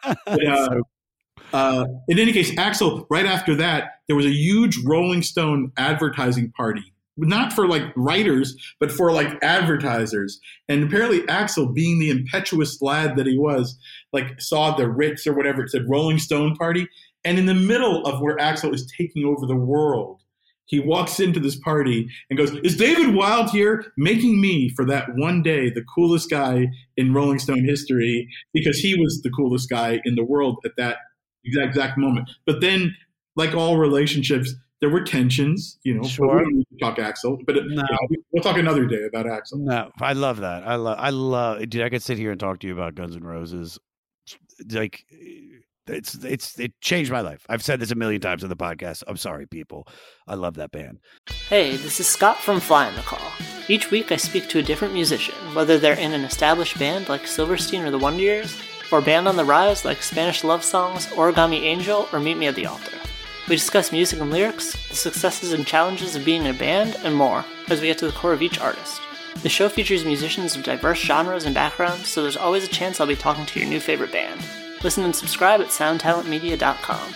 But, uh, uh, in any case, Axl, right after that, there was a huge Rolling Stone advertising party. Not for like writers, but for like advertisers. And apparently, Axl, being the impetuous lad that he was, like saw the Ritz or whatever it said, Rolling Stone party, and in the middle of where Axl is taking over the world, he walks into this party and goes, Is David Wild here? Making me for that one day the coolest guy in Rolling Stone history because he was the coolest guy in the world at that exact, exact moment. But then, like all relationships, there were tensions, you know. but Sure. We don't need to talk Axl, but it- No. you know, we- we'll talk another day about Axl. No, I love that. I love. I love. Dude, I could sit here and talk to you about Guns N' Roses. Like, it's it's it changed my life. I've said this a million times on the podcast. I'm sorry, people. I love that band. Hey, this is Scott from Fly on the Call. Each week I speak to a different musician, whether they're in an established band like Silverstein or the Wonder Years, or band on the rise like Spanish Love Songs, Origami Angel, or Meet Me at the Altar. We discuss music and lyrics, the successes and challenges of being in a band, and more, as we get to the core of each artist. The show features musicians of diverse genres and backgrounds, so there's always a chance I'll be talking to your new favorite band. Listen and subscribe at soundtalentmedia.com.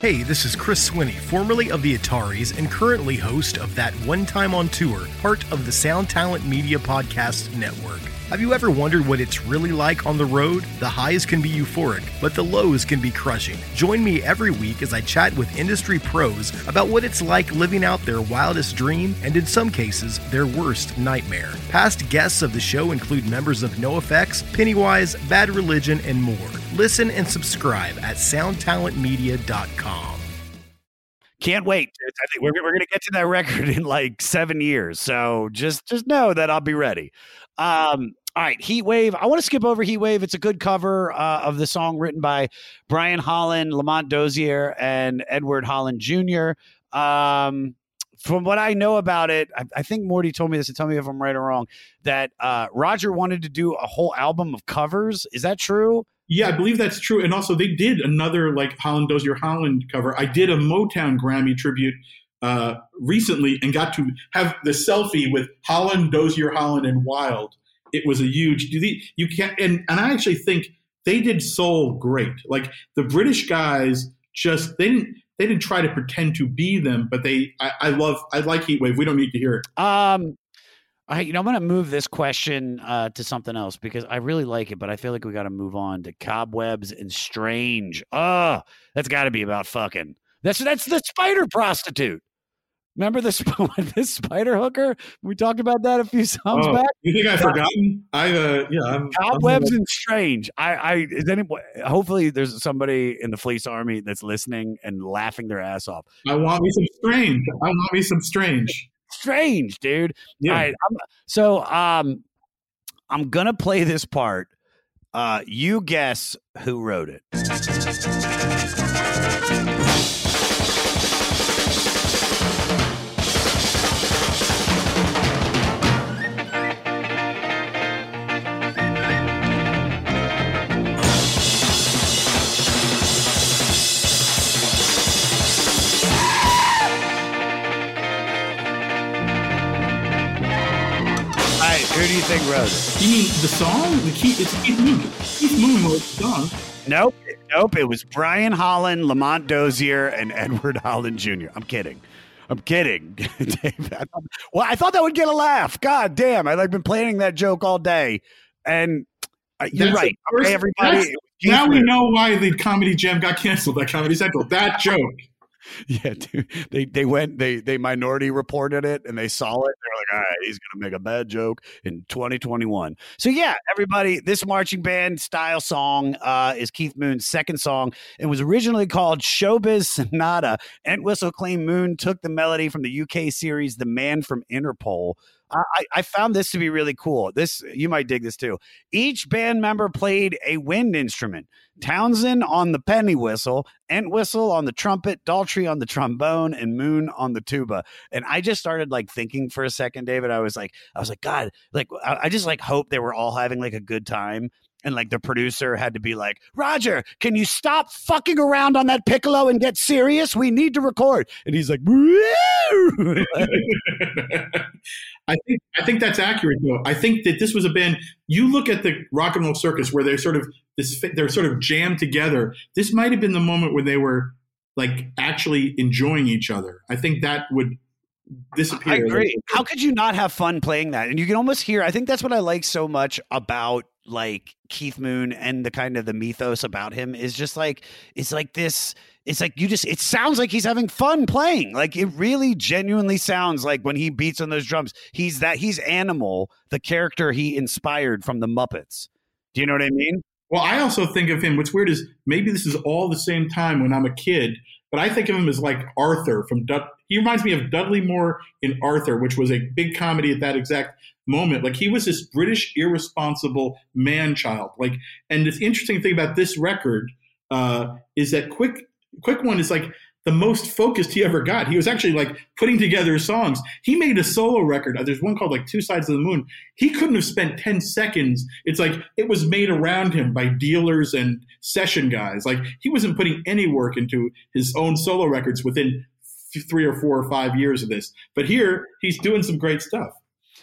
Hey, this is Chris Swinney, formerly of the Ataris and currently host of That One Time on Tour, part of the Sound Talent Media Podcast Network. Have you ever wondered what it's really like on the road? The highs can be euphoric, but the lows can be crushing. Join me every week as I chat with industry pros about what it's like living out their wildest dream and, in some cases, their worst nightmare. Past guests of the show include members of NoFX, Pennywise, Bad Religion, and more. Listen and subscribe at soundtalentmedia.com. Can't wait. I think we're, we're gonna get to that record in like seven years. So just just know that I'll be ready. Um, all right, Heat Wave. I want to skip over Heat Wave. It's a good cover uh, of the song written by Brian Holland, Lamont Dozier, and Edward Holland Jr. Um, from what I know about it, I, I think Morty told me this, and tell me if I'm right or wrong, that uh, Roger wanted to do a whole album of covers. Is that true? Yeah, I believe that's true. And also, they did another like Holland Dozier Holland cover. I did a Motown Grammy tribute uh, recently and got to have the selfie with Holland, Dozier Holland, and Wild. It was a huge. You can't, and and I actually think they did soul great. Like the British guys, just they didn't they didn't try to pretend to be them, but they. I, I love. I like Heatwave. We don't need to hear it. Um, I you know I'm going to move this question uh, to something else because I really like it, but I feel like we got to move on to cobwebs and strange. Oh, that's got to be about fucking. That's that's the spider prostitute. Remember the sp- this spider hooker? We talked about that a few songs Oh, back. you think I've forgotten? I uh, yeah. I'm, Cobwebs I'm- and strange. I, I is any hopefully there's somebody in the Fleece Army that's listening and laughing their ass off. I want me some strange. I want me some strange. Strange, dude. Yeah. All right. I'm, so um I'm gonna play this part. Uh you guess who wrote it. Who you think wrote? You mean the song? The key? It's Keith Moon. Keith Moon wrote the song. Nope. Nope. It was Brian Holland, Lamont Dozier, and Edward Holland Jr. I'm kidding. I'm kidding. Dave, I thought, well, I thought that would get a laugh. God damn. I've like, been planning that joke all day. And uh, you're That's right. first- Okay, everybody. Now we know why the Comedy Jam got canceled at Comedy Central. That joke. Yeah, dude. They they went they they minority reported it and they saw it. They're like, all right, he's gonna make a bad joke in 2021. So yeah, everybody, this marching band style song uh, is Keith Moon's second song. It was originally called Showbiz Sonata. Entwistle claimed Moon took the melody from the UK series The Man from Interpol. I, I- found this to be really cool. This you might dig this too. Each band member played a wind instrument. Townshend on the penny whistle, Entwistle on the trumpet, Daltrey on the trombone, and Moon on the tuba. And I just started like thinking for a second, David. I was like, I was like, God, like I, I just like hope they were all having like a good time. And like the producer had to be like, Roger, can you stop fucking around on that piccolo and get serious? We need to record. And he's like, "Woo!" I think I think that's accurate though. I think that this was a band. You look at the rock and roll circus where they're sort of this. They're sort of jammed together. This might have been the moment when they were like actually enjoying each other. I think that would disappear. I agree. How could you not have fun playing that? And you can almost hear. I think that's what I like so much about like Keith Moon and the kind of the mythos about him is just like it's like this. It's like you just. It sounds like he's having fun playing. Like it really genuinely sounds like when he beats on those drums, he's that he's Animal, the character he inspired from the Muppets. Do you know what I mean? Well, I also think of him. What's weird is maybe this is all the same time when I'm a kid, but I think of him as like Arthur from. He reminds me of Dudley Moore in Arthur, which was a big comedy at that exact moment. Like he was this British irresponsible man child. Like, and the interesting thing about this record uh, is that quick, quick one is like the most focused he ever got. He was actually like putting together songs. He made a solo record. Uh, There's one called like Two Sides of the Moon. He couldn't have spent 10 seconds. It's like it was made around him by dealers and session guys. Like he wasn't putting any work into his own solo records within three or four or five years of this. But here he's doing some great stuff.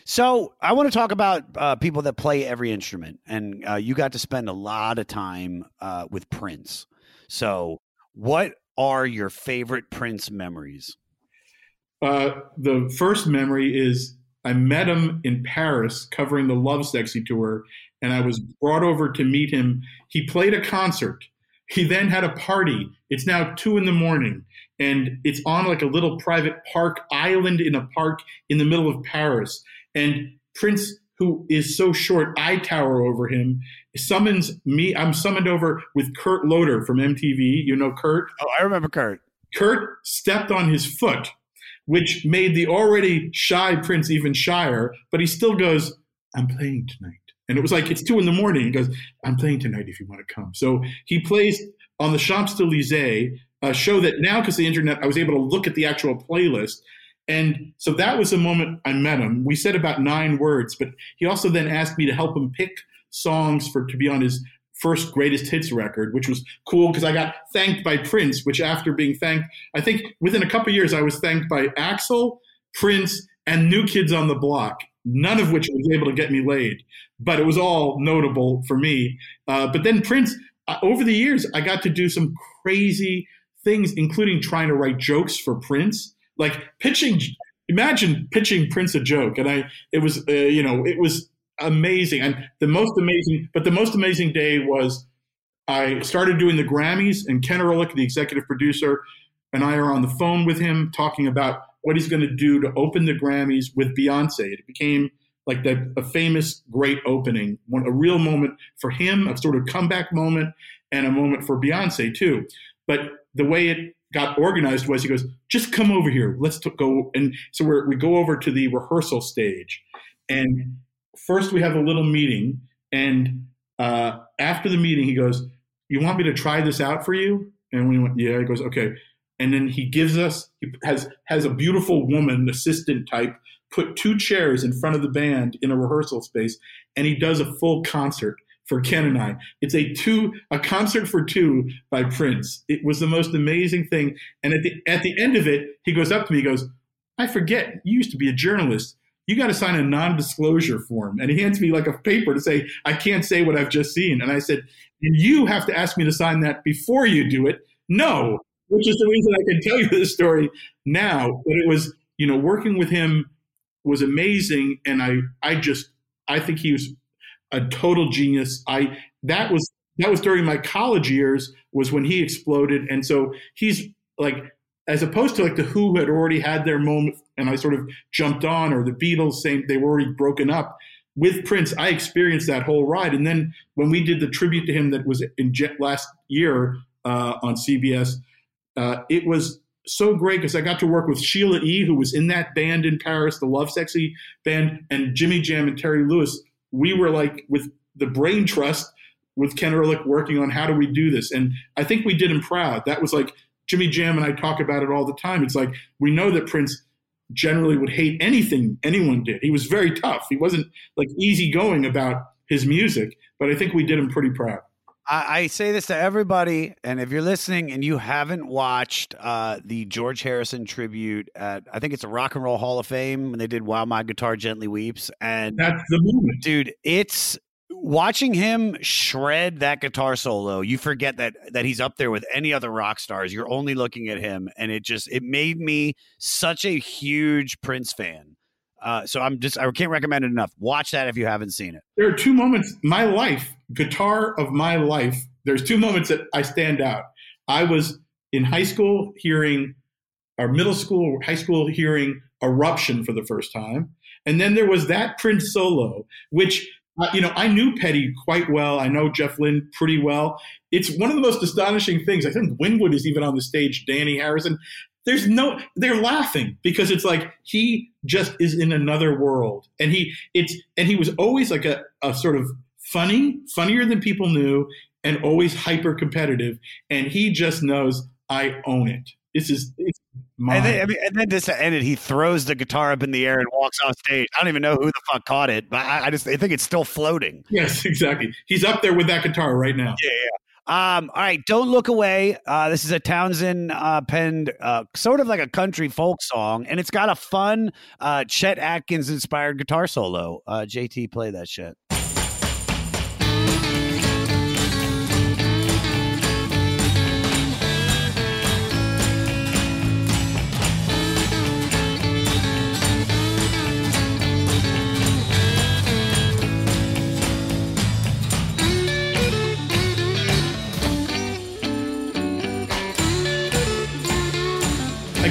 So I want to talk about uh, people that play every instrument, and uh, you got to spend a lot of time uh, with Prince. So, what are your favorite Prince memories? Uh, the first memory is I met him in Paris covering the Lovesexy tour, and I was brought over to meet him. He played a concert. He then had a party. It's now two in the morning, and it's on like a little private park island in a park in the middle of Paris. And Prince, who is so short, I tower over him, summons me. I'm summoned over with Kurt Loder from MTV. You know Kurt? Oh, I remember Kurt. Kurt stepped on his foot, which made the already shy Prince even shyer, but he still goes, I'm playing tonight. And it was like, it's two in the morning. He goes, I'm playing tonight if you want to come. So he plays on the Champs Elysees, a show that now, because the internet, I was able to look at the actual playlist. And so that was the moment I met him. We said about nine words, but he also then asked me to help him pick songs for to be on his first greatest hits record, which was cool because I got thanked by Prince, which after being thanked, I think within a couple years I was thanked by Axl, Prince, and New Kids on the Block, none of which was able to get me laid, but it was all notable for me. Uh, but then Prince, uh, over the years, I got to do some crazy things, including trying to write jokes for Prince, like pitching. Imagine pitching Prince a joke, and I, it was, uh, you know, it was amazing. And the most amazing, but the most amazing day was I started doing the Grammys, and Ken Ehrlich, the executive producer, and I are on the phone with him talking about what he's going to do to open the Grammys with Beyonce. It became like the, a famous, great opening, one, a real moment for him, a sort of comeback moment, and a moment for Beyonce too. But the way it got organized was he goes, just come over here. Let's t- go. And so we're, we go over to the rehearsal stage. And first we have a little meeting. And uh, after the meeting, he goes, you want me to try this out for you? And we went, yeah. He goes, okay. And then he gives us, he has, has a beautiful woman, assistant type, put two chairs in front of the band in a rehearsal space. And he does a full concert for Ken and I. It's a two a concert for two by Prince. It was the most amazing thing. And at the at the end of it, he goes up to me, he goes, I forget, you used to be a journalist. You got to sign a non-disclosure form. And he hands me like a paper to say, I can't say what I've just seen. And I said, and you have to ask me to sign that before you do it. No, which is the reason I can tell you this story now. But it was, you know, working with him was amazing. And I I just I think he was a total genius. I that was that was during my college years was when he exploded, and so he's like as opposed to like the Who had already had their moment, and I sort of jumped on, or the Beatles saying they were already broken up. With Prince, I experienced that whole ride, and then when we did the tribute to him that was in last year uh, on CBS, uh, it was so great because I got to work with Sheila E., who was in that band in Paris, the Lovesexy band, and Jimmy Jam and Terry Lewis we were like with the brain trust with Ken Ehrlich working on how do we do this. And I think we did him proud. That was like Jimmy Jam and I talk about it all the time. It's like we know that Prince generally would hate anything anyone did. He was very tough. He wasn't like easygoing about his music, but I think we did him pretty proud. I, I say this to everybody, and if you're listening and you haven't watched uh, the George Harrison tribute at, I think it's a Rock and Roll Hall of Fame when they did "While My Guitar Gently Weeps," and that's the moment, dude. It's watching him shred that guitar solo, you forget that that he's up there with any other rock stars. You're only looking at him, and it just it made me such a huge Prince fan. Uh, so I'm just I can't recommend it enough. Watch that if you haven't seen it. There are two moments, my life, guitar of my life. There's two moments that I stand out. I was in high school hearing, or middle school, high school hearing Eruption for the first time. And then there was that Prince solo, which, uh, you know, I knew Petty quite well. I know Jeff Lynne pretty well. It's one of the most astonishing things. I think Winwood is even on the stage, Dhani Harrison. There's no, they're laughing because it's like he just is in another world. And he, it's, and he was always like a, a sort of funny, funnier than people knew, and always hyper competitive. And he just knows I own it. This is, it's mine. And then, I mean, and then just to end it, he throws the guitar up in the air and walks off stage. I don't even know who the fuck caught it, but I, I just I think it's still floating. Yes, exactly. He's up there with that guitar right now. Yeah, yeah. Um, all right, don't look away. Uh, this is a Townshend uh, penned, uh, sort of like a country folk song, and it's got a fun uh, Chet Atkins inspired guitar solo. Uh, JT, play that shit.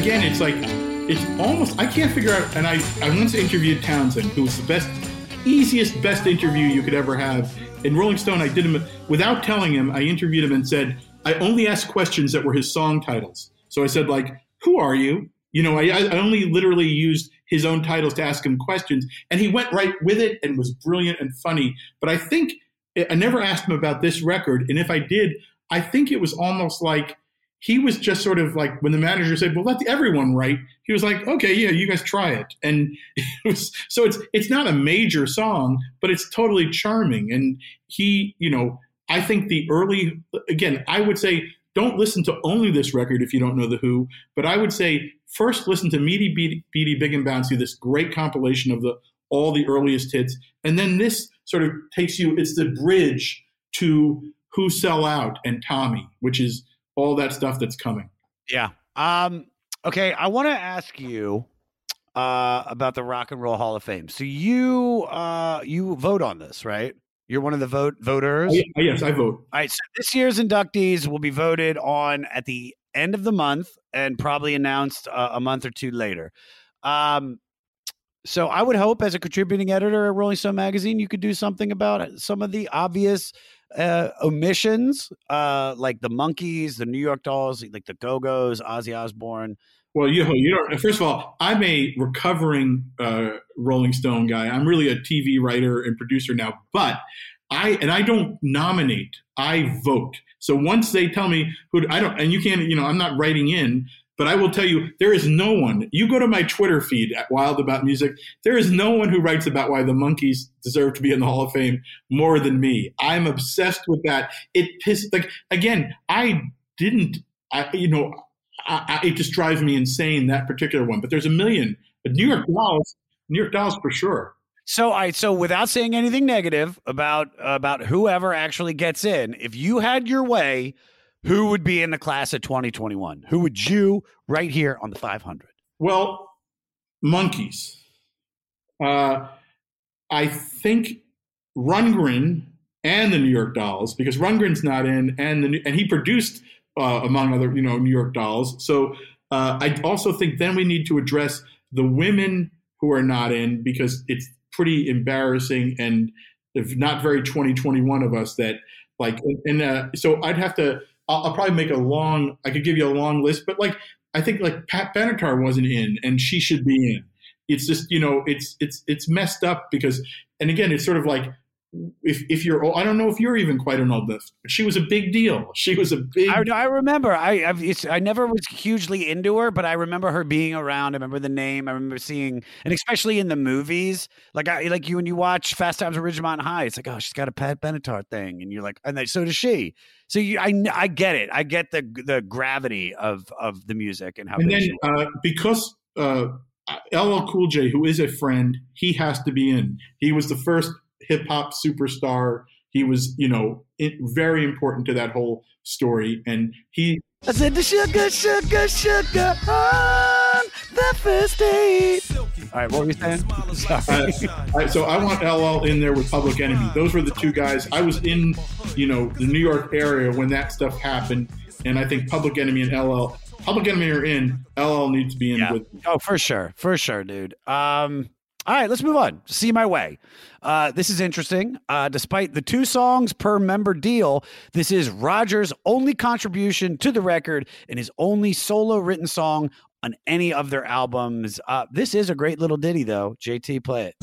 Again, it's like it's almost I can't figure out. And I I once interviewed Townshend, who was the best, easiest, best interview you could ever have. In Rolling Stone, I did him without telling him. I interviewed him and said I only asked questions that were his song titles. So I said like, "Who are you?" You know, I, I only literally used his own titles to ask him questions, and he went right with it and was brilliant and funny. But I think I never asked him about this record, and if I did, I think it was almost like he was just sort of like when the manager said, "Well, let everyone write," he was like, "Okay, yeah, you guys try it." And it was so it's it's not a major song, but it's totally charming. And he, you know, I think the early again, I would say don't listen to only this record if you don't know the Who, but I would say first listen to Meaty Beaty, Beaty Big and Bouncy, this great compilation of the all the earliest hits, and then this sort of takes you. It's the bridge to Who Sell Out and Tommy, which is all that stuff that's coming. Yeah. Um, okay, I want to ask you uh, about the Rock and Roll Hall of Fame. So you uh, you vote on this, right? You're one of the vote voters. Oh, yes, I vote. All right. So this year's inductees will be voted on at the end of the month and probably announced uh, a month or two later. Um, so I would hope, as a contributing editor at Rolling Stone magazine, you could do something about some of the obvious uh, omissions, uh, like the Monkees, the New York Dolls, like the Go Go's, Ozzy Osbourne. Well, you you know, first of all, I'm a recovering uh, Rolling Stone guy. I'm really a TV writer and producer now, but I and I don't nominate. I vote. So once they tell me who I don't, and you can't, you know, I'm not writing in, but I will tell you, there is no one. You go to my Twitter feed at Wild About Music. There is no one who writes about why the Monkees deserve to be in the Hall of Fame more than me. I'm obsessed with that. It pissed like again. I didn't. I you know. I, I, it just drives me insane that particular one. But there's a million. But New York Dolls, New York Dolls for sure. So I so without saying anything negative about about whoever actually gets in, if you had your way, who would be in the class of 2021? Who would you right here on the 500? Well, Monkees. Uh, I think Rundgren and the New York Dolls, because Rundgren's not in, and the and he produced uh, among other you know New York Dolls. So uh, I also think then we need to address the women who are not in because it's pretty embarrassing and if not very 2021 of us that like and uh, so I'd have to I'll, I'll, probably make a long I could give you a long list but like I think like Pat Benatar wasn't in and she should be in. It's just you know it's it's it's messed up because and again it's sort of like if if you're I don't know if you're even quite an old enough but she was a big deal. She was a big I, I remember. I I never was hugely into her but I remember her being around. I remember the name. I remember seeing and especially in the movies. Like I like you when you watch Fast Times at Ridgemont High it's like oh she's got a Pat Benatar thing. And you're like and then, so does she. So you I I get it. I get the the gravity of of the music and how and then uh, because uh LL Cool J, who is a friend, he has to be in. He was the first hip hop superstar. He was, you know, it, very important to that whole story. And he I said the sugar, sugar, sugar on the first date. All right, what were you saying? Uh, so I want LL in there with Public Enemy. Those were the two guys. I was in, you know, the New York area when that stuff happened, and I think Public Enemy and LL, Public Enemy are in. LL needs to be in with. Oh, for sure, for sure, dude. Um, all right, let's move on. See my way. Uh, this is interesting. Uh, despite the two songs per member deal, this is Roger's only contribution to the record and his only solo written song on any of their albums. Uh, this is a great little ditty, though. JT, play it.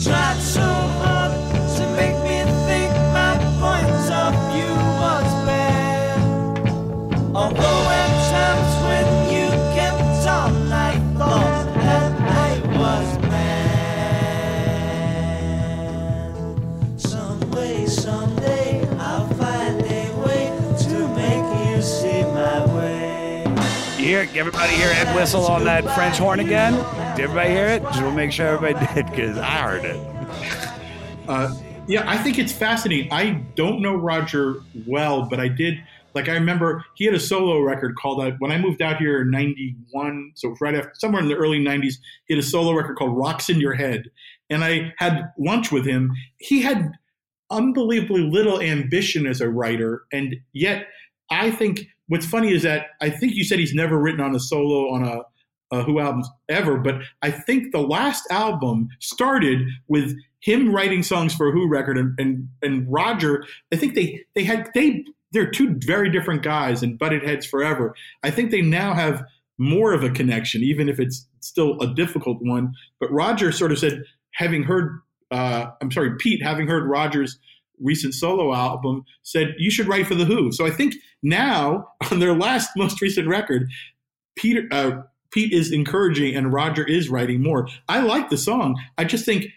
Everybody hear Entwistle on that French horn again? Did everybody hear it? Just want to make sure everybody did because I heard it. Uh, yeah, I think it's fascinating. I don't know Roger well, but I did. Like I remember he had a solo record called uh, when I moved out here in '91. So right after somewhere in the early '90s. He had a solo record called "Rocks in Your Head," and I had lunch with him. He had unbelievably little ambition as a writer, and yet I think what's funny is that I think you said he's never written on a solo on a uh, Who albums ever, but I think the last album started with him writing songs for a Who record, and and, and Roger. I think they they had they they're two very different guys and butted heads forever. I think they now have more of a connection, even if it's still a difficult one. But Roger sort of said, having heard, uh, I'm sorry, Pete, having heard Roger's recent solo album, said you should write for the Who. So I think now on their last most recent record, Peter. Uh, Pete is encouraging and Roger is writing more. I like the song. I just think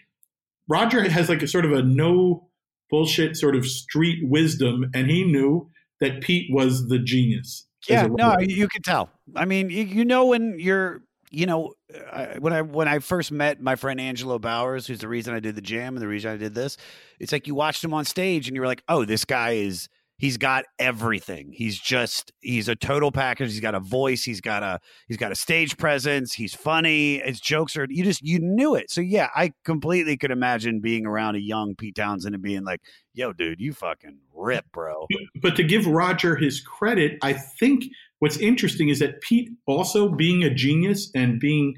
Roger has like a sort of a no bullshit sort of street wisdom, and he knew that Pete was the genius. Yeah, no, you can tell. I mean, you, you know when you're, you know, I, when I when I first met my friend Angelo Bowers, who's the reason I did the jam and the reason I did this, it's like you watched him on stage and you were like, oh, this guy is he's got everything. He's just he's a total package. He's got a voice. He's got a he's got a stage presence. He's funny. His jokes are you just you knew it. So yeah, I completely could imagine being around a young Pete Townshend and being like, yo, dude, you fucking rip, bro. but to give Roger his credit, I think what's interesting is that Pete also being a genius and being,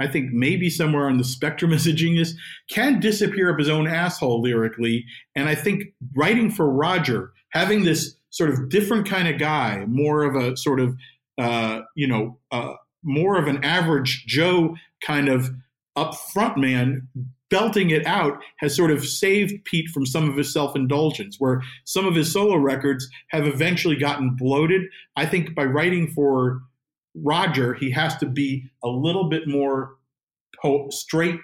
I think maybe somewhere on the spectrum as a genius, can disappear up his own asshole lyrically. And I think writing for Roger, having this sort of different kind of guy, more of a sort of, uh, you know, uh, more of an average Joe kind of upfront man belting it out has sort of saved Pete from some of his self indulgence, where some of his solo records have eventually gotten bloated. I think by writing for Roger, he has to be a little bit more po- straight,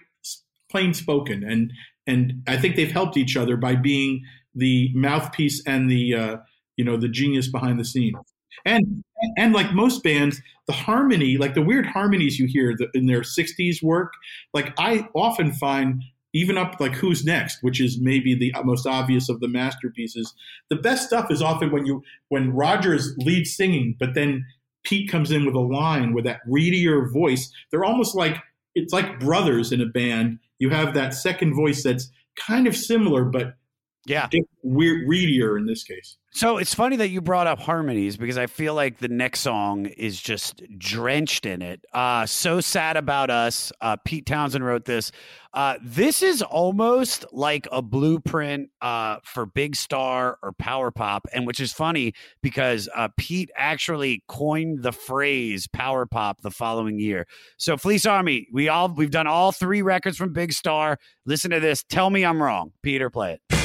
plain spoken, and and I think they've helped each other by being the mouthpiece and the uh, you know the genius behind the scenes. And and like most bands, the harmony, like the weird harmonies you hear in their '60s work, like I often find even up like Who's Next, which is maybe the most obvious of the masterpieces. The best stuff is often when you when Roger's lead singing, but then Pete comes in with a line with that readier voice. They're almost like it's like brothers in a band. You have that second voice that's kind of similar, but yeah, weird readier in this case. So it's funny that you brought up harmonies because I feel like the next song is just drenched in it. Uh, so sad about us. Uh, Pete Townshend wrote this. Uh, this is almost like a blueprint uh, for Big Star or Power Pop, and which is funny because uh, Pete actually coined the phrase Power Pop the following year. So Fleece Army, we all we've done all three records from Big Star. Listen to this. Tell me I'm wrong. Peter, play it.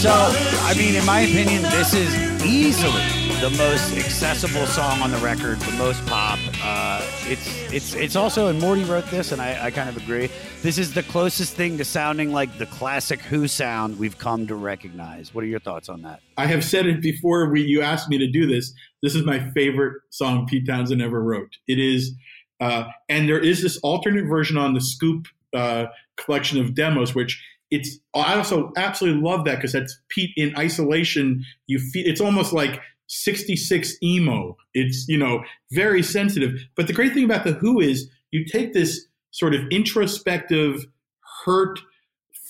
So, I mean, in my opinion, this is easily the most accessible song on the record, the most pop. Uh, it's it's it's also, and Morty wrote this, and I, I kind of agree. This is the closest thing to sounding like the classic Who sound we've come to recognize. What are your thoughts on that? I have said it before. We you asked me to do this. This is my favorite song Pete Townshend ever wrote. It is, uh, and there is this alternate version on the Scoop uh, collection of demos, which it's. I also absolutely love that because that's Pete in isolation. You feel it's almost like 66 emo. It's you know very sensitive. But the great thing about the Who is you take this sort of introspective, hurt,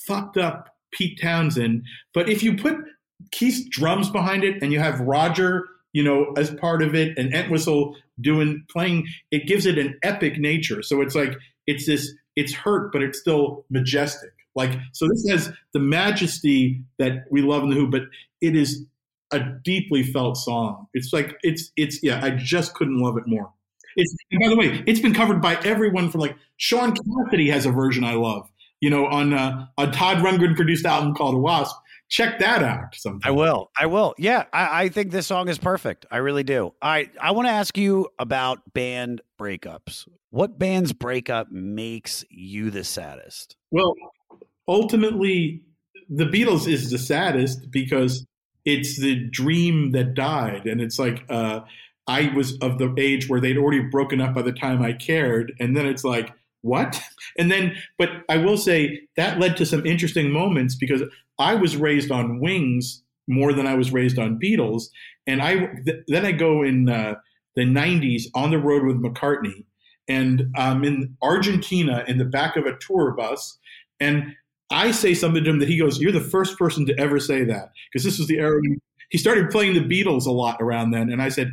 fucked up Pete Townshend, but if you put Keith's drums behind it and you have Roger, you know, as part of it and Entwistle doing playing, it gives it an epic nature. So it's like it's this it's hurt, but it's still majestic. Like so this has the majesty that we love in the Who, but it is a deeply felt song. It's like it's it's yeah, I just couldn't love it more. It's and by the way, it's been covered by everyone from like Shaun Cassidy has a version I love. You know, on uh, a Todd Rundgren produced album called Wasp. Check that out. Sometime. I will. I will. Yeah, I, I think this song is perfect. I really do. Right, I want to ask you about band breakups. What band's breakup makes you the saddest? Well, ultimately, the Beatles is the saddest because it's the dream that died, and it's like uh, I was of the age where they'd already broken up by the time I cared, and then it's like what? And then, but I will say that led to some interesting moments because I was raised on Wings more than I was raised on Beatles, and I th- then I go in uh, the '90s on the road with McCartney, and I'm in Argentina in the back of a tour bus, and I say something to him that he goes, "You're the first person to ever say that," because this was the era he started playing the Beatles a lot around then, and I said,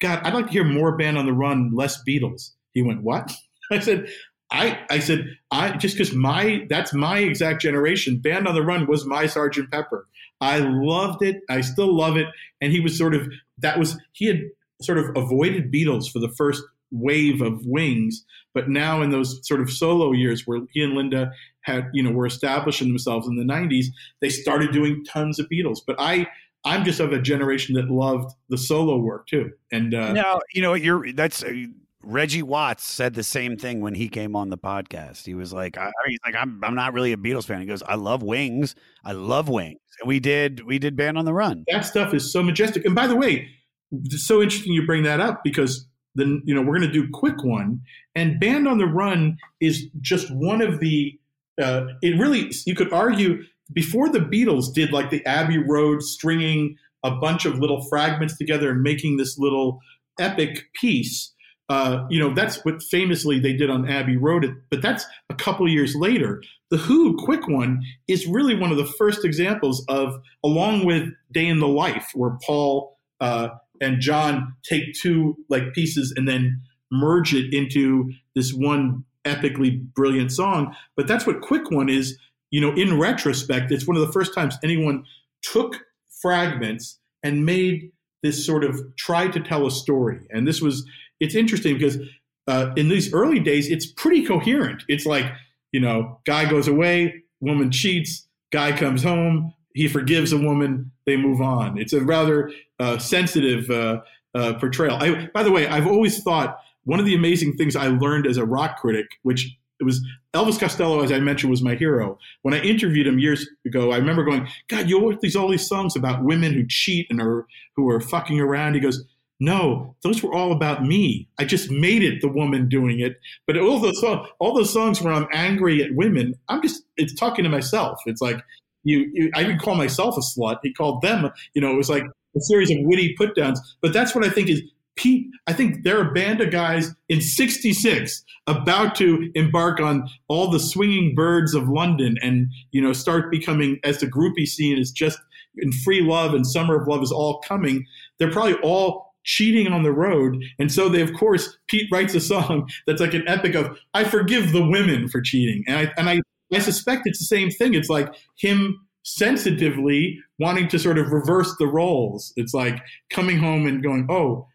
"God, I'd like to hear more Band on the Run, less Beatles." He went, "What?" I said, I, I said, I just because my that's my exact generation. Band on the Run was my Sergeant Pepper. I loved it. I still love it. And he was sort of that was he had sort of avoided Beatles for the first wave of Wings, but now in those sort of solo years where he and Linda had you know were establishing themselves in the '90s, they started doing tons of Beatles. But I I'm just of a generation that loved the solo work too. And uh, now you know you're that's. Uh, Reggie Watts said the same thing when he came on the podcast. He was like, I, he's like, I'm, I'm not really a Beatles fan. He goes, I love Wings. I love Wings. And we did, we did Band on the Run. that stuff is so majestic. And by the way, it's so interesting you bring that up because then you know we're going to do quick one and Band on the Run is just one of the. Uh, it really you could argue before the Beatles did like the Abbey Road stringing a bunch of little fragments together and making this little epic piece. Uh, you know, that's what famously they did on Abbey Road, but that's a couple years later. The Who Quick One is really one of the first examples of, along with Day in the Life, where Paul uh, and John take two like pieces and then merge it into this one epically brilliant song. But that's what Quick One is. You know, in retrospect, it's one of the first times anyone took fragments and made this sort of tried to tell a story. And this was it's interesting because uh, in these early days, it's pretty coherent. It's like you know, guy goes away, woman cheats, guy comes home, he forgives a woman, they move on. It's a rather uh, sensitive uh, uh, portrayal. I, by the way, I've always thought one of the amazing things I learned as a rock critic, which it was Elvis Costello, as I mentioned, was my hero. When I interviewed him years ago, I remember going, "God, you wrote these all these songs about women who cheat and are who are fucking around." He goes, "No, those were all about me. I just made it the woman doing it. But all those songs, all those songs where I'm angry at women, I'm just it's talking to myself. It's like you, you I didn't call myself a slut. He called them. You know, it was like a series of witty put downs. But that's what I think is Pete, I think they're a band of guys in 66 about to embark on all the swinging birds of London and, you know, start becoming, as the groupie scene is just in free love and summer of love is all coming. They're probably all cheating on the road. And so they, of course, Pete writes a song that's like an epic of, I forgive the women for cheating. And I, and I, I suspect it's the same thing. It's like him sensitively wanting to sort of reverse the roles. It's like coming home and going, oh,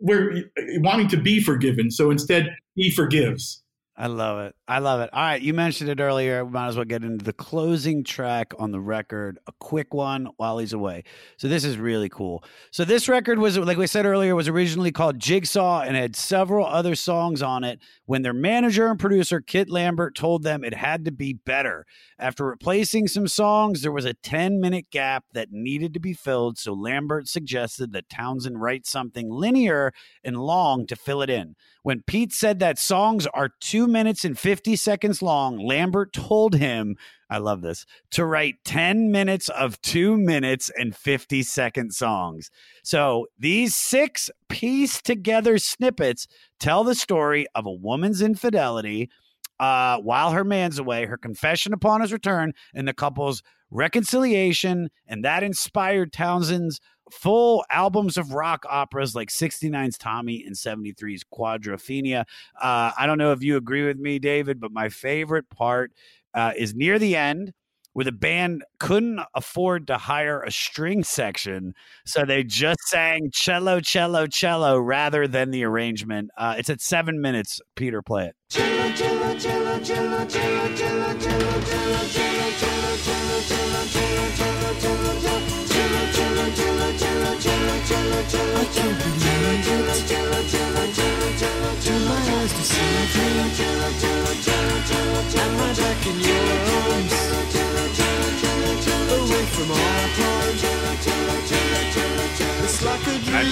we're eh, wanting to be forgiven. So instead, he forgives. I love it. I love it. All right, you mentioned it earlier. We might as well get into the closing track on the record, a quick one while he's away. So this is really cool. So this record was, like we said earlier, was originally called Jigsaw and had several other songs on it. When their manager and producer Kit Lambert told them it had to be better, after replacing some songs, there was a 10 minute gap that needed to be filled. So Lambert suggested that Townshend write something linear and long to fill it in. When Pete said that songs are two minutes and 50 seconds long, Lambert told him, I love this, to write 10 minutes of two minutes and 50 second songs. So these six pieced together snippets tell the story of a woman's infidelity uh, while her man's away, her confession upon his return, and the couple's reconciliation. And that inspired Townshend's full albums of rock operas like 69's Tommy and 73's Quadrophenia. Uh, I don't know if you agree with me, David, but my favorite part uh, is near the end where the band couldn't afford to hire a string section. So they just sang cello, cello, cello rather than the arrangement. Uh, it's at seven minutes. Peter, play it. I can't believe it. Turn my eyes to see And my back in your arms. Away from our heart. It's like a dream I mean, to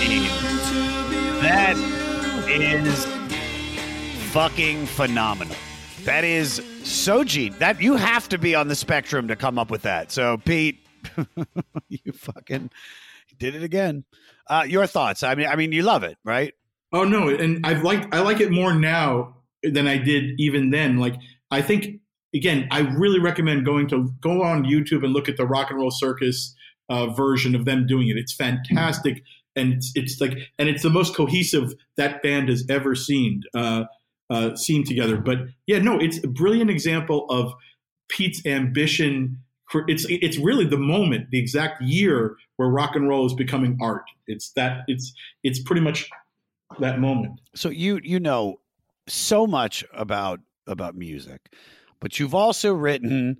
be with that is fucking phenomenal. That is so gene. That you have to be on the spectrum to come up with that. So, Pete, you fucking did it again. Uh, your thoughts? I mean, I mean, you love it, right? Oh no, and I've liked I like it more now than I did even then. Like I think again, I really recommend going to go on YouTube and look at the Rock and Roll Circus uh, version of them doing it. It's fantastic, and it's, it's like and it's the most cohesive that band has ever seen uh, uh, seen together. But yeah, no, it's a brilliant example of Pete's ambition. For- It's it's really the moment, the exact year where rock and roll is becoming art. It's that it's it's pretty much that moment. So you you know so much about about music, but you've also written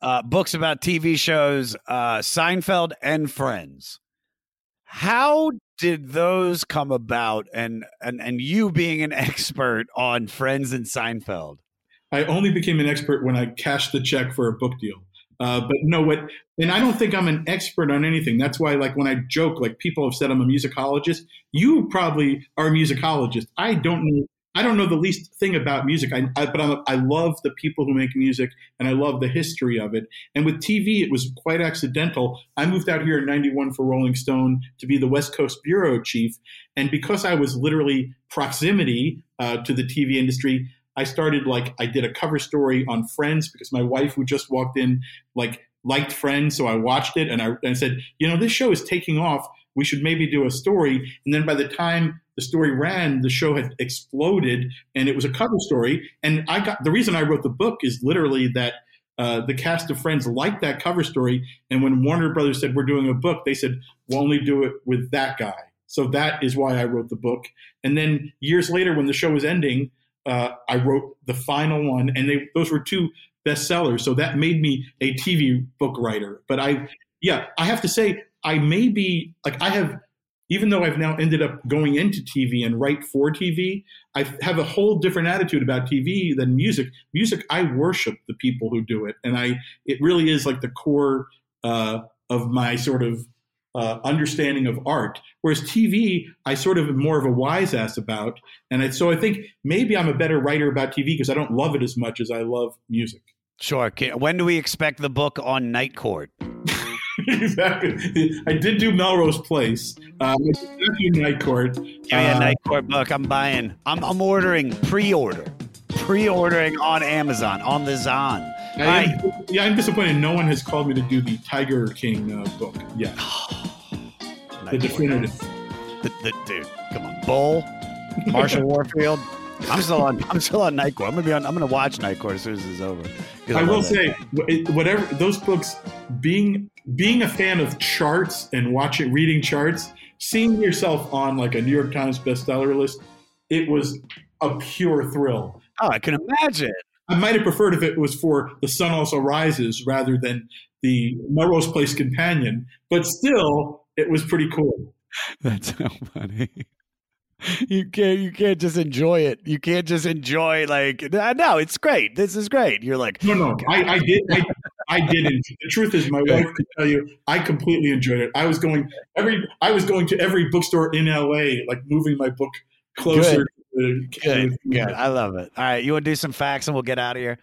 uh, books about TV shows, uh, Seinfeld and Friends. How did those come about? And and and you being an expert on Friends and Seinfeld. I only became an expert when I cashed the check for a book deal. Uh, but no, what, and I don't think I'm an expert on anything. That's why, like, when I joke, like, people have said I'm a musicologist. You probably are a musicologist. I don't know. I don't know the least thing about music. I, I but I'm, I love the people who make music, and I love the history of it. And with TV, it was quite accidental. I moved out here in '91 for Rolling Stone to be the West Coast bureau chief, and because I was literally proximity uh, to the TV industry, I started like I did a cover story on Friends because my wife who just walked in like liked Friends, so I watched it and I, and I said, you know, this show is taking off. We should maybe do a story. And then by the time the story ran, the show had exploded and it was a cover story. And I got the reason I wrote the book is literally that uh, the cast of Friends liked that cover story. And when Warner Brothers said we're doing a book, they said we'll only do it with that guy. So that is why I wrote the book. And then years later, when the show was ending, uh, I wrote the final one, and they those were two bestsellers. So that made me a TV book writer. But I, yeah, I have to say, I may be like I have, even though I've now ended up going into TV and write for TV, I have a whole different attitude about TV than music. Music, I worship the people who do it, and I it really is like the core uh, of my sort of uh, understanding of art. Whereas TV, I sort of am more of a wise ass about. And I, so I think maybe I'm a better writer about TV because I don't love it as much as I love music. Sure. When do we expect the book on Night Court? exactly. I did do Melrose Place. Did Night Court. A Uh, Night Court book. I'm buying. I'm, I'm ordering pre-order, pre-ordering on Amazon on the Zon. I am, yeah, I'm disappointed. No one has called me to do the Tiger King uh, book yet. the definitive. The, the, dude, come on, Bull, Marshall Warfield. I'm still on. I'm still on Night Court. I'm gonna be on. I'm gonna watch Night Court as soon as it's over. I will say, it- whatever those books, being being a fan of charts and watching reading charts, seeing yourself on like a New York Times bestseller list, it was a pure thrill. Oh, I can imagine. I might have preferred if it was for The Sun Also Rises rather than the Melrose Place Companion, but still, it was pretty cool. That's so funny. You can't you can't just enjoy it. You can't just enjoy like no, it's great. This is great. You're like No, no, I, I did. I, I did. enjoy- The truth is, my wife could tell you, I completely enjoyed it. I was going every. I was going to every bookstore in LA, like moving my book closer. Good. Good. I love it. All right, you want to do some facts and we'll get out of here.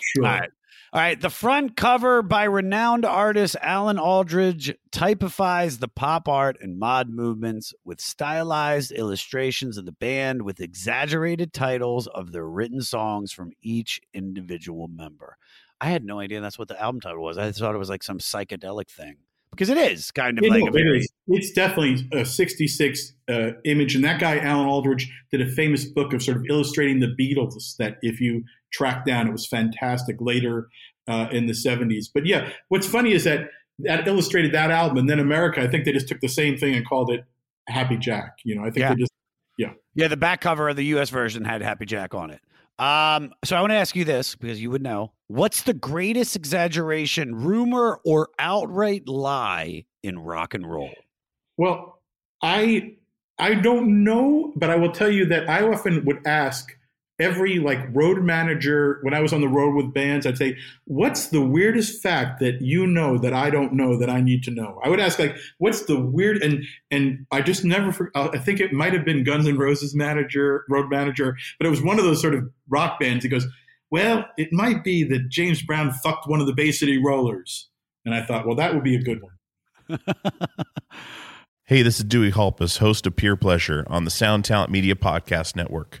Sure. All right. All right. The front cover by renowned artist Alan Aldridge typifies the pop art and mod movements with stylized illustrations of the band with exaggerated titles of their written songs from each individual member. I had no idea that's what the album title was. I thought it was like some psychedelic thing because it is kind of Yeah, like very is. It's definitely a 66 uh, image. And that guy, Alan Aldridge, did a famous book of sort of illustrating the Beatles that if you track down, it was fantastic later uh, in the 70s. But yeah, what's funny is that that illustrated that album. And then America, I think they just took the same thing and called it Happy Jack. You know, I think Yeah. they just, yeah. Yeah, the back cover of the US version had Happy Jack on it. Um, so I want to ask you this because you would know. What's the greatest exaggeration, rumor, or outright lie in rock and roll? Well, I I don't know, but I will tell you that I often would ask every like road manager when I was on the road with bands. I'd say, "What's the weirdest fact that you know that I don't know that I need to know?" I would ask like, "What's the weird?" and and I just never. uh, I think it might have been Guns N' Roses manager, road manager, but it was one of those sort of rock bands. He goes, "Well, it might be that James Brown fucked one of the Bay City Rollers," and I thought, "Well, that would be a good one." Hey, this is Dewey Halpus, host of Peer Pleasure on the Sound Talent Media Podcast Network.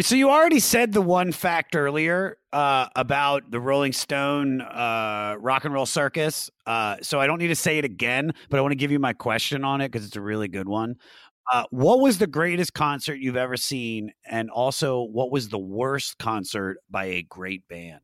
So you already said the one fact earlier uh, about the Rolling Stone uh, rock and roll circus. Uh, so I don't need to say it again, but I want to give you my question on it because it's a really good one. Uh, what was the greatest concert you've ever seen, and also what was the worst concert by a great band?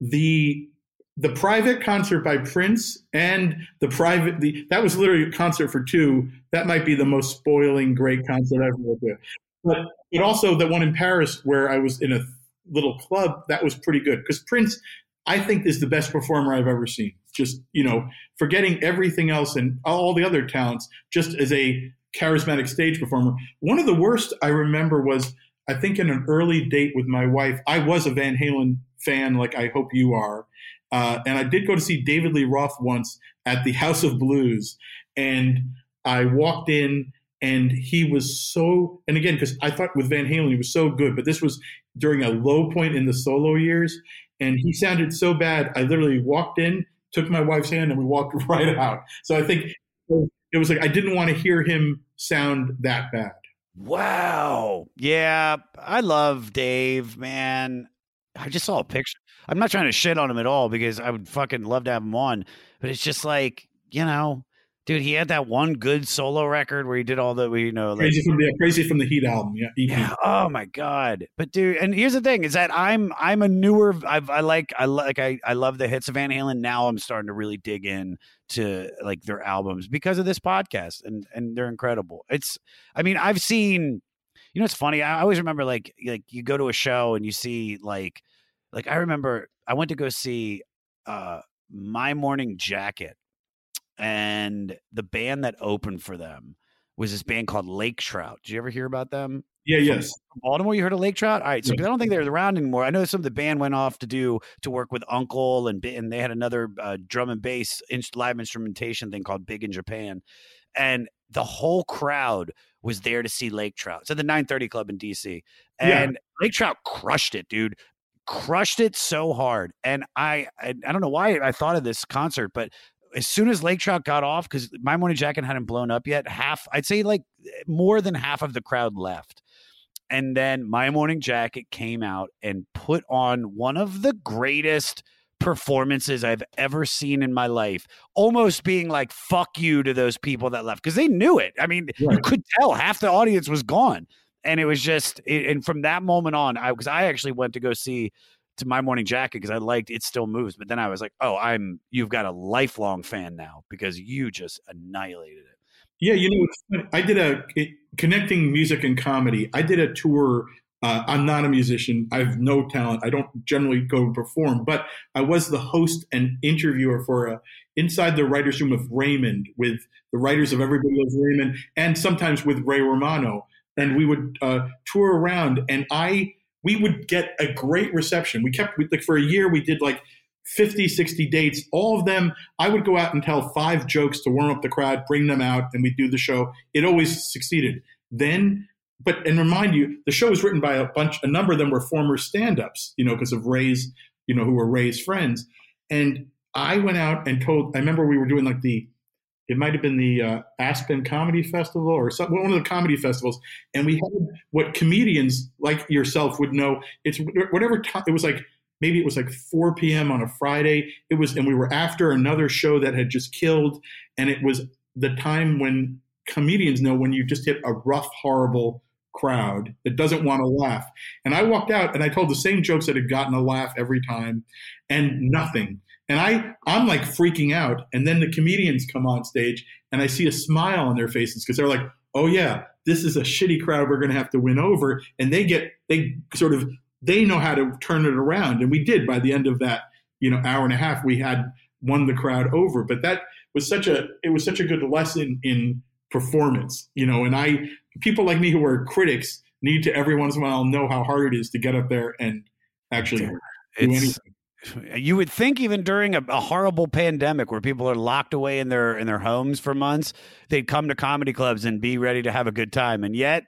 the the private concert by Prince and the private the that was literally a concert for two. That might be the most spoiling great concert I've ever been. But but also the one in Paris where I was in a little club that was pretty good because Prince I think is the best performer I've ever seen. Just you know, forgetting everything else and all the other talents, just as a charismatic stage performer. One of the worst I remember was I think in an early date with my wife, I was a Van Halen fan, like I hope you are. Uh, and I did go to see David Lee Roth once at the House of Blues. And I walked in and he was so, and again, because I thought with Van Halen, he was so good, but this was during a low point in the solo years. And he sounded so bad. I literally walked in, took my wife's hand, and we walked right out. So I think it was like I didn't want to hear him sound that bad. Wow. Yeah, I love Dave, man. I just saw a picture. I'm not trying to shit on him at all because I would fucking love to have him on, but it's just like, you know, dude, he had that one good solo record where he did all the, you know, like, Crazy from the Crazy from the Heat album, yeah. Yeah. Oh my god. But dude, and here's the thing: is that I'm I'm a newer. I've, I like I like I I love the hits of Van Halen. Now I'm starting to really dig in to like their albums because of this podcast, and and they're incredible. It's I mean I've seen. You know, it's funny. I always remember like like you go to a show and you see like like I remember I went to go see uh My Morning Jacket and the band that opened for them was this band called Lake Trout. Did you ever hear about them? Yeah, From- yes. Baltimore, you heard of Lake Trout? All right, so Yeah. I don't think they're around anymore. I know some of the band went off to do to work with UNKLE, and and they had another uh, drum and bass live instrumentation thing called Big in Japan, and the whole crowd was there to see Lake Trout. It's at the 930 Club in DC, Yeah. and Lake Trout crushed it, dude. Crushed it so hard, and I, I I don't know why I thought of this concert, but as soon as Lake Trout got off, because my morning jacket hadn't blown up yet, half I'd say like more than half of the crowd left. And then my morning jacket came out and put on one of the greatest performances I've ever seen in my life, almost being like "fuck you" to those people that left because they knew it. I mean, you could tell half the audience was gone, and it was just. It, and from that moment on, I because I actually went to go see to my morning jacket because I liked it still moves, but then I was like, oh, I'm you've got a lifelong fan now because you just annihilated it. Yeah, you know. I did a it, connecting music and comedy. I did a tour. Uh, I'm not a musician. I have no talent. I don't generally go and perform, but I was the host and interviewer for a inside the writers' room of Raymond with the writers of Everybody Loves Raymond, and sometimes with Ray Romano. And we would uh, tour around, and I we would get a great reception. We kept we, like for a year. We did like 50, 60 dates. All of them, I would go out and tell five jokes to warm up the crowd, bring them out, and we'd do the show. It always succeeded. Then, but and remind you, the show was written by a bunch, a number of them were former stand-ups, you know, because of Ray's, you know, who were Ray's friends. And I went out and told. I remember we were doing like the, it might have been the uh, Aspen Comedy Festival or some, one of the comedy festivals, and we had what comedians like yourself would know. It's whatever time it was like maybe it was like 4 p.m. on a Friday. It was, and we were after another show that had just killed, and it was the time when comedians know when you just hit a rough, horrible crowd that doesn't want to laugh. And I walked out and I told the same jokes that had gotten a laugh every time, and nothing. And I, I'm like freaking out. And then the comedians come on stage, and I see a smile on their faces because they're like, "Oh yeah, this is a shitty crowd. We're going to have to win over." And they get, they sort of they know how to turn it around and we did by the end of that you know hour and a half we had won the crowd over but that was such a it was such a good lesson in performance you know and i people like me who are critics need to every once in a while know how hard it is to get up there and actually do anything You would think even during a, a horrible pandemic where people are locked away in their in their homes for months, they'd come to comedy clubs and be ready to have a good time. And yet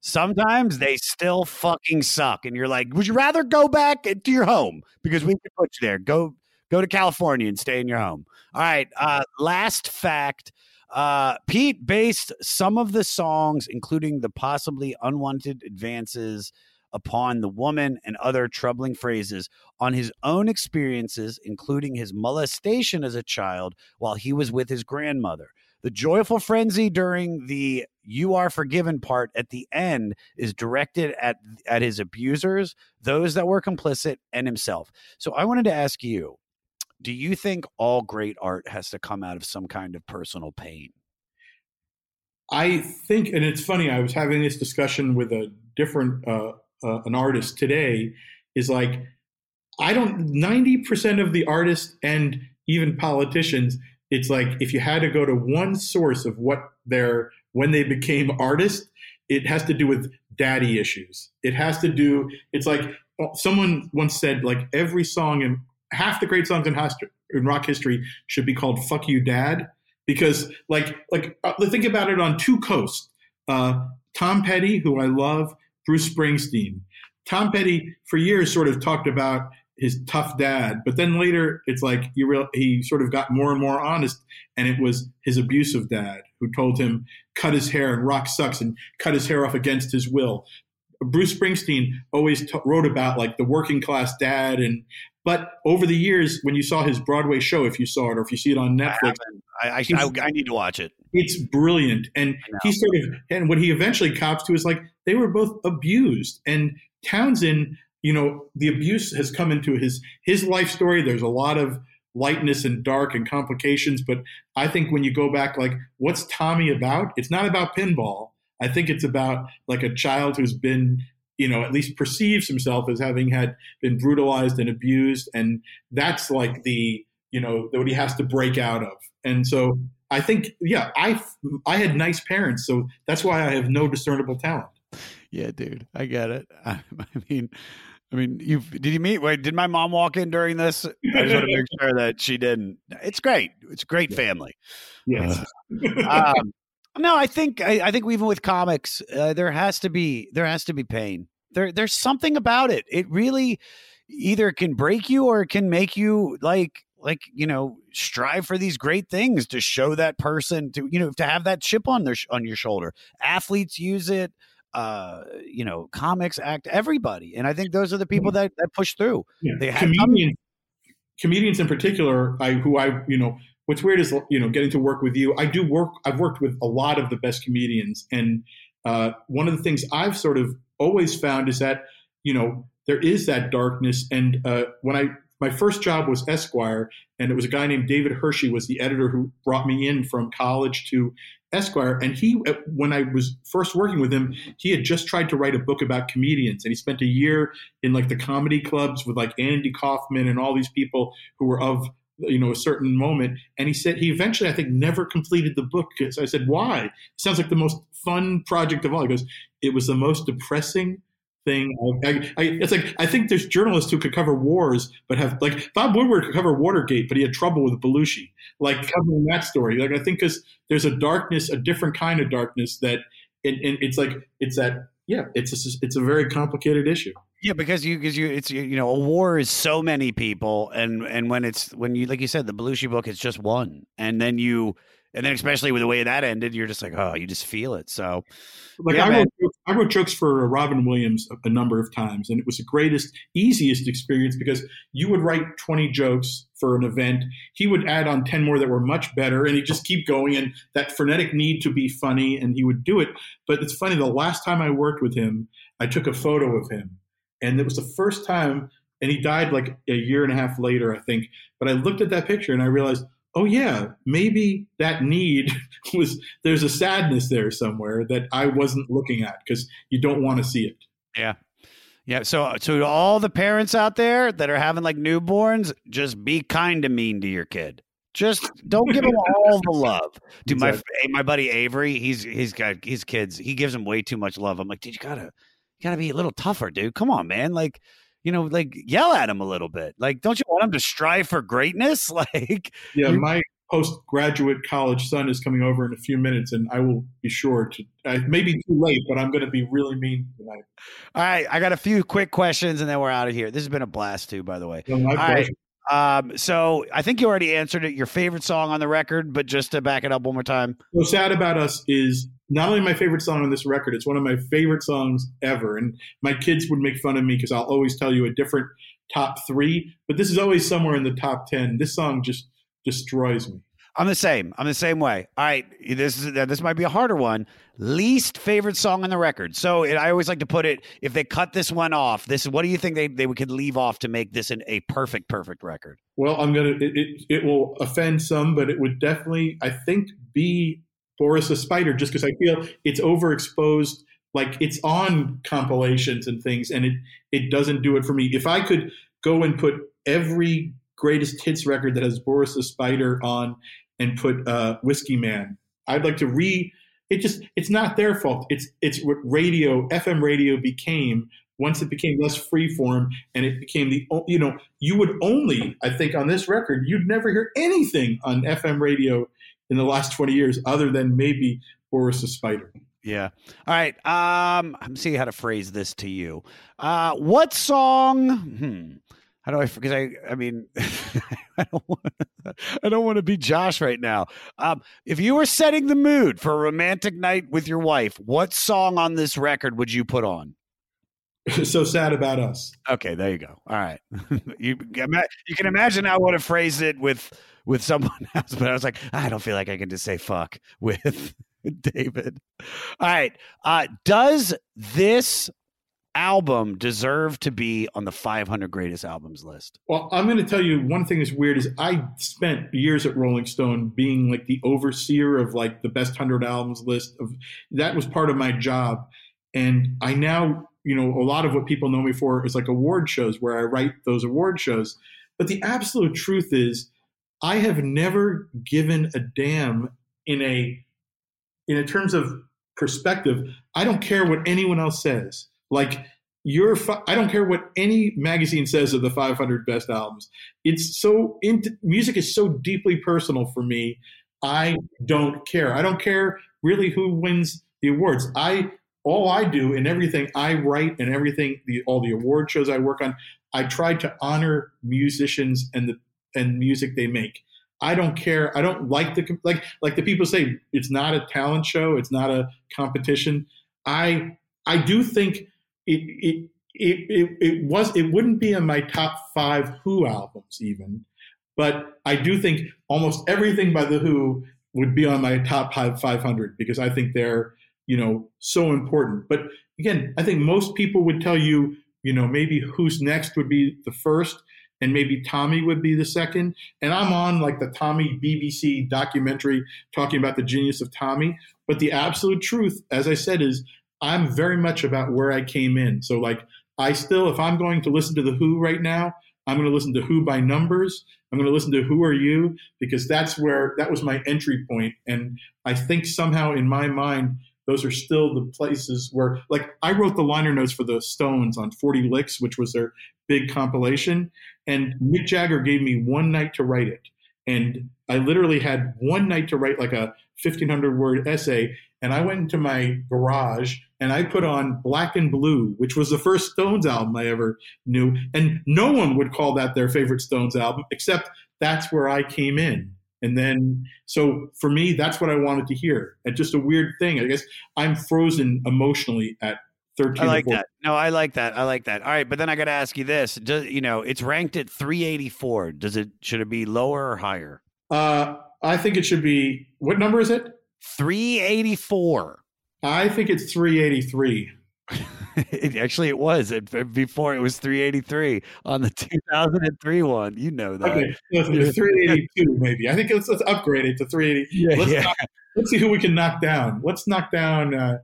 sometimes they still fucking suck. And you're like, would you rather go back to your home? Because we can put you there. Go go to California and stay in your home. All right. Uh last fact. Uh, Pete based some of the songs, including the possibly unwanted advances upon the woman and other troubling phrases, on his own experiences, including his molestation as a child while he was with his grandmother. The joyful frenzy during the "You Are Forgiven" part at the end is directed at at his abusers, those that were complicit, and himself. So I wanted to ask you: Do you think all great art has to come out of some kind of personal pain? I think, and it's funny. I was having this discussion with a different uh, uh, an artist today. Is like I don't. Ninety percent of the artists and even politicians, it's like if you had to go to one source of what their when they became artists, it has to do with daddy issues. It has to do. It's like someone once said, like every song and half the great songs in, history, in rock history should be called "Fuck You, Dad." because like like uh, think about it on two coasts uh, tom petty who i love bruce springsteen. Tom petty for years sort of talked about his tough dad but then later it's like you real he sort of got more and more honest and it was his abusive dad who told him cut his hair and rock sucks and cut his hair off against his will. Bruce springsteen always t- wrote about like the working class dad and but over the years when you saw his broadway show if you saw it or if you see it on netflix I, I, I, I need to watch it. it's brilliant and he sort of and what he eventually cops to is like they were both abused. And townshend you know the abuse has come into his his life story. There's a lot of lightness and dark and complications but i think when you go back like what's tommy about? It's not about pinball. I think it's about like a child who's been you know at least perceives himself as having had been brutalized and abused and that's like the you know what he has to break out of. And so i think yeah i i had nice parents so that's why i have no discernible talent Yeah, dude, I get it. I, I mean, I mean, you did you meet? Wait, did my mom walk in during this? I just want to make sure that she didn't. It's great. It's a great family. yes um, no, I think I, I think even with comics, uh, there has to be there has to be pain. There there's something about it. It really either can break you or it can make you like like you know strive for these great things to show that person to you know to have that chip on their sh- on your shoulder. Athletes use it. Uh, you know, comics act everybody, and I think those are the people that that push through. Yeah. They have comedians comedians in particular, I who I you know what's weird is you know getting to work with you. I do work. I've worked with a lot of the best comedians, and uh, one of the things I've sort of always found is that you know there is that darkness. And uh, when I my first job was Esquire, and it was a guy named David Hirshey was the editor who brought me in from college to Esquire. And he, uh, when I was first working with him, he had just tried to write a book about comedians, and he spent a year in like the comedy clubs with like Andy Kaufman and all these people who were of you know a certain moment. And he said he eventually, I think, never completed the book. So I said, "Why? It sounds like the most fun project of all." He goes, "It was the most depressing." Thing. I, I, it's like I think there's journalists who could cover wars, but have like Bob Woodward could cover Watergate, but he had trouble with Belushi, like covering that story. Like I think because there's a darkness, a different kind of darkness that, and, it's like it's that yeah, it's a, it's a very complicated issue. Yeah, because you because you it's you know a war is so many people, and and when it's when you like you said the Belushi book it's just one, and then you and then especially with the way that ended, you're just like oh you just feel it. So like yeah, I, wrote, jokes- I wrote jokes for uh, Robin Williams a, a number of times, and it was the greatest, easiest experience because you would write 20 jokes for an event. He would add on 10 more that were much better, and he'd just keep going. And that frenetic need to be funny, and he would do it. But it's funny, the last time I worked with him, I took a photo of him, and it was the first time, and he died like a year and a half later, I think. But I looked at that picture and I realized, oh yeah, maybe that need was there's a sadness there somewhere that I wasn't looking at because you don't want to see it. Yeah. Yeah. So, so to all the parents out there that are having like newborns, just be kind to mean to your kid. Just don't give them all the love. Dude, my hey, eh, my buddy Avery, he's he's got his kids. He gives them way too much love. I'm like, dude, you gotta you gotta be a little tougher, dude. Come on, man. Like, you know, like yell at him a little bit. Like, don't you want him to strive for greatness? Like, Yeah, my postgraduate college son is coming over in a few minutes, and I will be sure to. I may be too late, but I'm going to be really mean tonight. All right, I got a few quick questions and then we're out of here. This has been a blast too, by the way. No, right. Um, so I think you already answered it. Your favorite song on the record, but just to back it up one more time. What's sad about us is not only my favorite song on this record, it's one of my favorite songs ever. And my kids would make fun of me because I'll always tell you a different top three, but this is always somewhere in the top 10. This song just destroys me. I'm the same. I'm the same way. All right, this is this might be a harder one. Least favorite song on the record. So it, I always like to put it: if they cut this one off, this is what do you think they they could leave off to make this an, a perfect perfect record? Well, I'm gonna. It, it, it will offend some, but it would definitely, I think, be Boris the Spider, just because I feel it's overexposed. Like it's on compilations and things, and it it doesn't do it for me. If I could go and put every greatest hits record that has Boris the Spider on, and put uh, Whiskey Man, I'd like to re. It just it's not their fault. It's it's what radio FM radio became once it became less freeform and it became the you know you would only I think on this record you'd never hear anything on FM radio in the last 20 years other than maybe Boris the Spider. Yeah. All right. Um, I'm seeing how to phrase this to you. Uh, what song? Hmm. How do I? Because I, I mean, I don't want. I don't want to be Josh right now. Um, if you were setting the mood for a romantic night with your wife, what song on this record would you put on? so sad about us. Okay, there you go. All right, you you can imagine I would have phrased it with with someone else, but I was like, I don't feel like I can just say fuck with David. All right, uh, does this album deserve to be on the 500 greatest albums list? Well, I'm going to tell you one thing that's weird is I spent years at Rolling Stone being like the overseer of like the best 100 albums list of that was part of my job and I now, you know, a lot of what people know me for is like award shows where I write those award shows. But the absolute truth is I have never given a damn in a in a terms of perspective. I don't care what anyone else says. Like you're, fi- I don't care what any magazine says of the 500 best albums. It's so into music is so deeply personal for me. I don't care. I don't care really who wins the awards. I all I do and everything I write and everything the all the award shows I work on, I try to honor musicians and the and music they make. I don't care. I don't like the like like the people say it's not a talent show. It's not a competition. I I do think it it it, it it was it wouldn't be in my top five Who albums even, but I do think almost everything by the Who would be on my top five 500 because I think they're you know so important. But again, I think most people would tell you you know maybe Who's Next would be the first. And maybe Tommy would be the second. And I'm on like the Tommy BBC documentary talking about the genius of Tommy. But the absolute truth, as I said, is I'm very much about where I came in. So like I still, if I'm going to listen to the Who right now, I'm going to listen to Who by numbers. I'm going to listen to Who Are You because that's where that was my entry point. And I think somehow in my mind, those are still the places where, like, I wrote the liner notes for the Stones on 40 Licks, which was their big compilation. And Mick Jagger gave me one night to write it. And I literally had one night to write like a 1500 word essay. And I went into my garage and I put on Black and Blue, which was the first Stones album I ever knew. And no one would call that their favorite Stones album, except that's where I came in. And then, so for me, that's what I wanted to hear. And just a weird thing. I guess I'm frozen emotionally at 13. I like or 14. that. No, I like that. I like that. All right, but then I got to ask you this: Does you know it's ranked at 384? Does it should it be lower or higher? Uh, I think it should be, what number is it? 384. I think it's 383. It, actually, it was It- before it was 383 on the 2003 one. You know that. Okay, let's 382 maybe. I think let's, let's upgrade it to 380. Yeah, let's, yeah. knock- let's see who we can knock down. Let's knock down uh,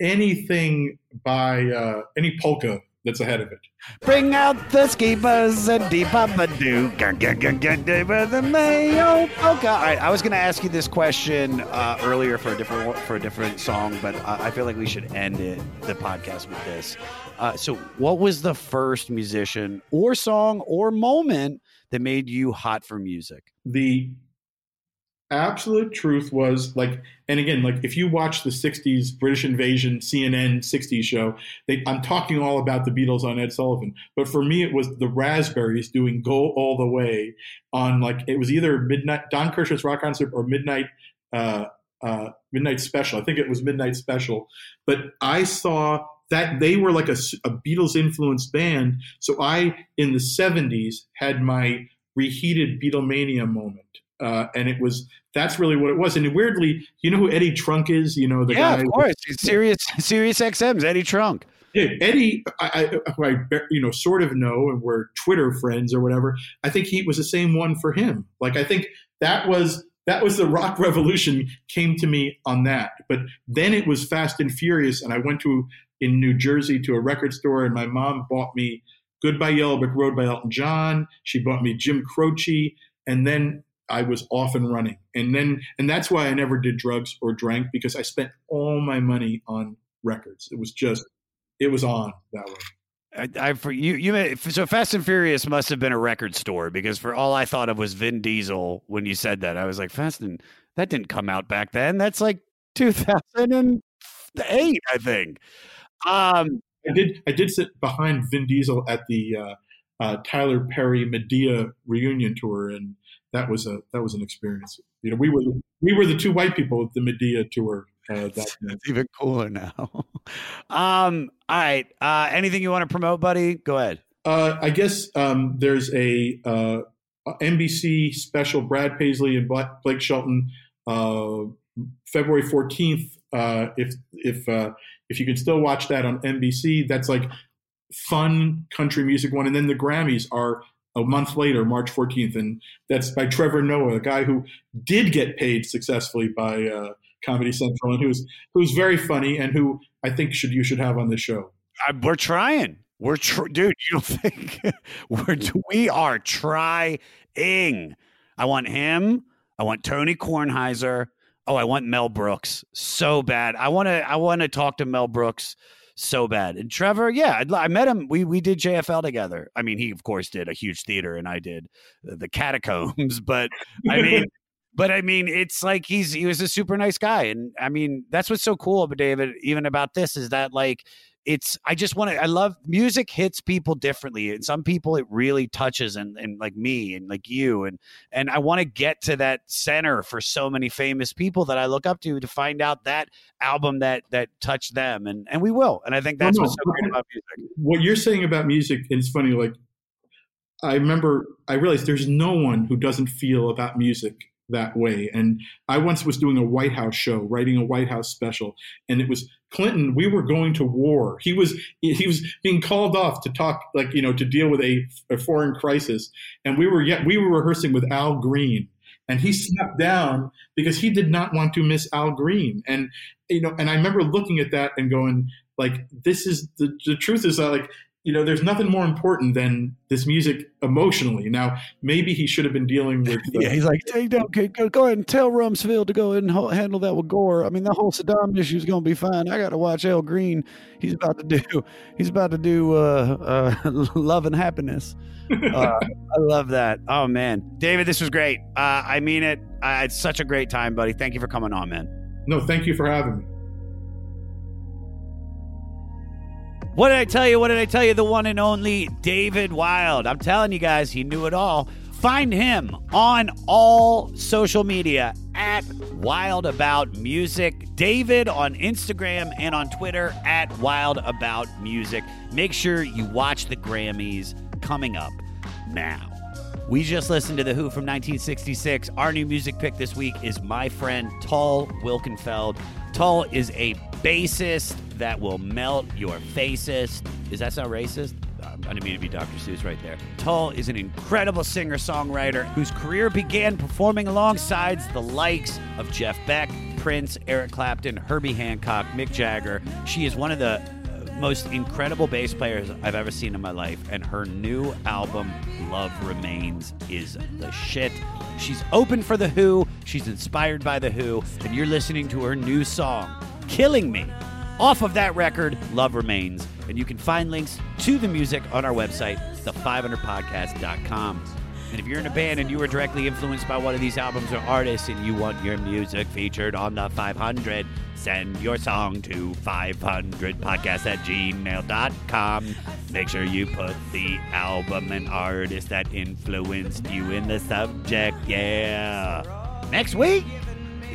anything by uh, any polka that's ahead of it. Bring out the skeepers and deep up a do. Deeper than Mayo polka. All right, I was going to ask you this question uh, earlier for a different for a different song, but I, I feel like we should end it the podcast with this. Uh, so, what was the first musician or song or moment that made you hot for music? the absolute truth was like and again like if you watch the 60s british invasion cnn 60s show they, i'm talking all about the beatles on ed sullivan but for me it was the raspberries doing go all the way on like it was either midnight don kirshner's rock concert or midnight uh, uh, midnight special. I think it was midnight special. But i saw that they were like a beatles influenced band. So i in the 70s had my reheated beatlemania moment uh, and it was that's really what it was. And weirdly, you know who Eddie Trunk is? You know the yeah, guy. of course. Sirius, Sirius XM's Eddie Trunk. Yeah, Eddie, I, I, who I you know sort of know, and we're Twitter friends or whatever. I think he was the same one for him. Like I think that was that was the rock revolution came to me on that. But then it was Fast and Furious, and I went to in New Jersey to a record store, and my mom bought me Goodbye Yellow Brick Road by Elton John. She bought me Jim Croce, and then I was off and running. And then and that's why I never did drugs or drank because I spent all my money on records. It was just it was on that way. I, I for you you may, so Fast and Furious must have been a record store because for all I thought of was Vin Diesel when you said that I was like Fast and that didn't come out back then that's like 2008 I think um I did I did sit behind Vin Diesel at the uh, uh, Tyler Perry Madea reunion tour, and that was a that was an experience. You know, we were we were the two white people at the Madea tour. Uh, that it's even cooler now. um all right uh anything you want to promote buddy go ahead Uh, I guess um, there's a uh, NBC special, Brad Paisley and Bla- Blake Shelton, uh, February 14th. Uh, if if uh, if you can still watch that on NBC, that's like fun country music one. And then the Grammys are a month later, March 14th, and that's by Trevor Noah, a guy who did get paid successfully by uh, Comedy Central and who's who's very funny and who I think should you should have on this show. I, we're trying. We're tr- dude. You don't think we're we are trying. I want him. I want Tony Kornheiser. Oh, I want Mel Brooks so bad. I want to. I want to talk to Mel Brooks so bad. And Trevor, yeah, I'd, I met him. We we did JFL together. I mean, he of course did a huge theater, and I did the, the catacombs. But I mean. But I mean, it's like he's he was a super nice guy, and I mean that's what's so cool about David, even about this, is that like it's I just want to I love music hits people differently and some people it really touches and and like me and like you and and I want to get to that center for so many famous people that I look up to to find out that album that that touched them and and we will and I think that's no, what's so great about music. what you're saying about music it's funny like i remember i realized there's no one who doesn't feel about music that way. And i once was doing a white house show writing a white house special and it was clinton we were going to war. He was he was being called off to talk like you know to deal with a, a foreign crisis. And we were yet we were rehearsing with al green. And he stepped down because he did not want to miss al green. And you know and i remember looking at that and going like this is the, the truth is that like you know there's nothing more important than this music emotionally now maybe he should have been dealing with the, Yeah, he's like, hey, don't, go, go ahead and tell Rumsfeld to go ahead and ho- handle that with Gore. I mean, the whole Saddam issue is going to be fine. I got to watch Al Green. He's about to do, he's about to do uh, uh, love and happiness. Uh, I love that. Oh man, David, this was great. Uh, I mean it. Uh, it's such a great time, buddy. Thank you for coming on, man. no thank you for having me What did I tell you? What did I tell you? The one and only David Wild. I'm telling you guys, he knew it all. Find him on all social media at Wild About Music. David on Instagram and on Twitter at Wild About Music. Make sure you watch the Grammys coming up now. We just listened to The Who from 1966. Our new music pick this week is my friend Tal Wilkenfeld. Tal is a bassist that will melt your faces. Does that sound racist? Um, I didn't mean to be Dr. Seuss right there. Tal is an incredible singer songwriter whose career began performing alongside the likes of Jeff Beck, Prince, Eric Clapton, Herbie Hancock, Mick Jagger. She is one of the uh, most incredible bass players I've ever seen in my life, and her new album, Love Remains, is the shit. She's open for The Who, she's inspired by The Who, and you're listening to her new song, Killing Me. Off of that record, Love Remains. And you can find links to the music on our website, the500podcast.com. And if you're in a band and you were directly influenced by one of these albums or artists and you want your music featured on the 500, send your song to 500podcast at gmail.com. Make sure you put the album and artist that influenced you in the subject. Yeah. Next week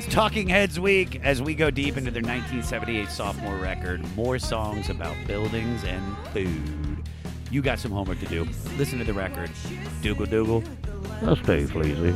is Talking Heads Week as we go deep into their 1978 sophomore record. More songs about buildings and food. You got some homework to do. Listen to the record. Dougal Dougal. I'll stay fleazy.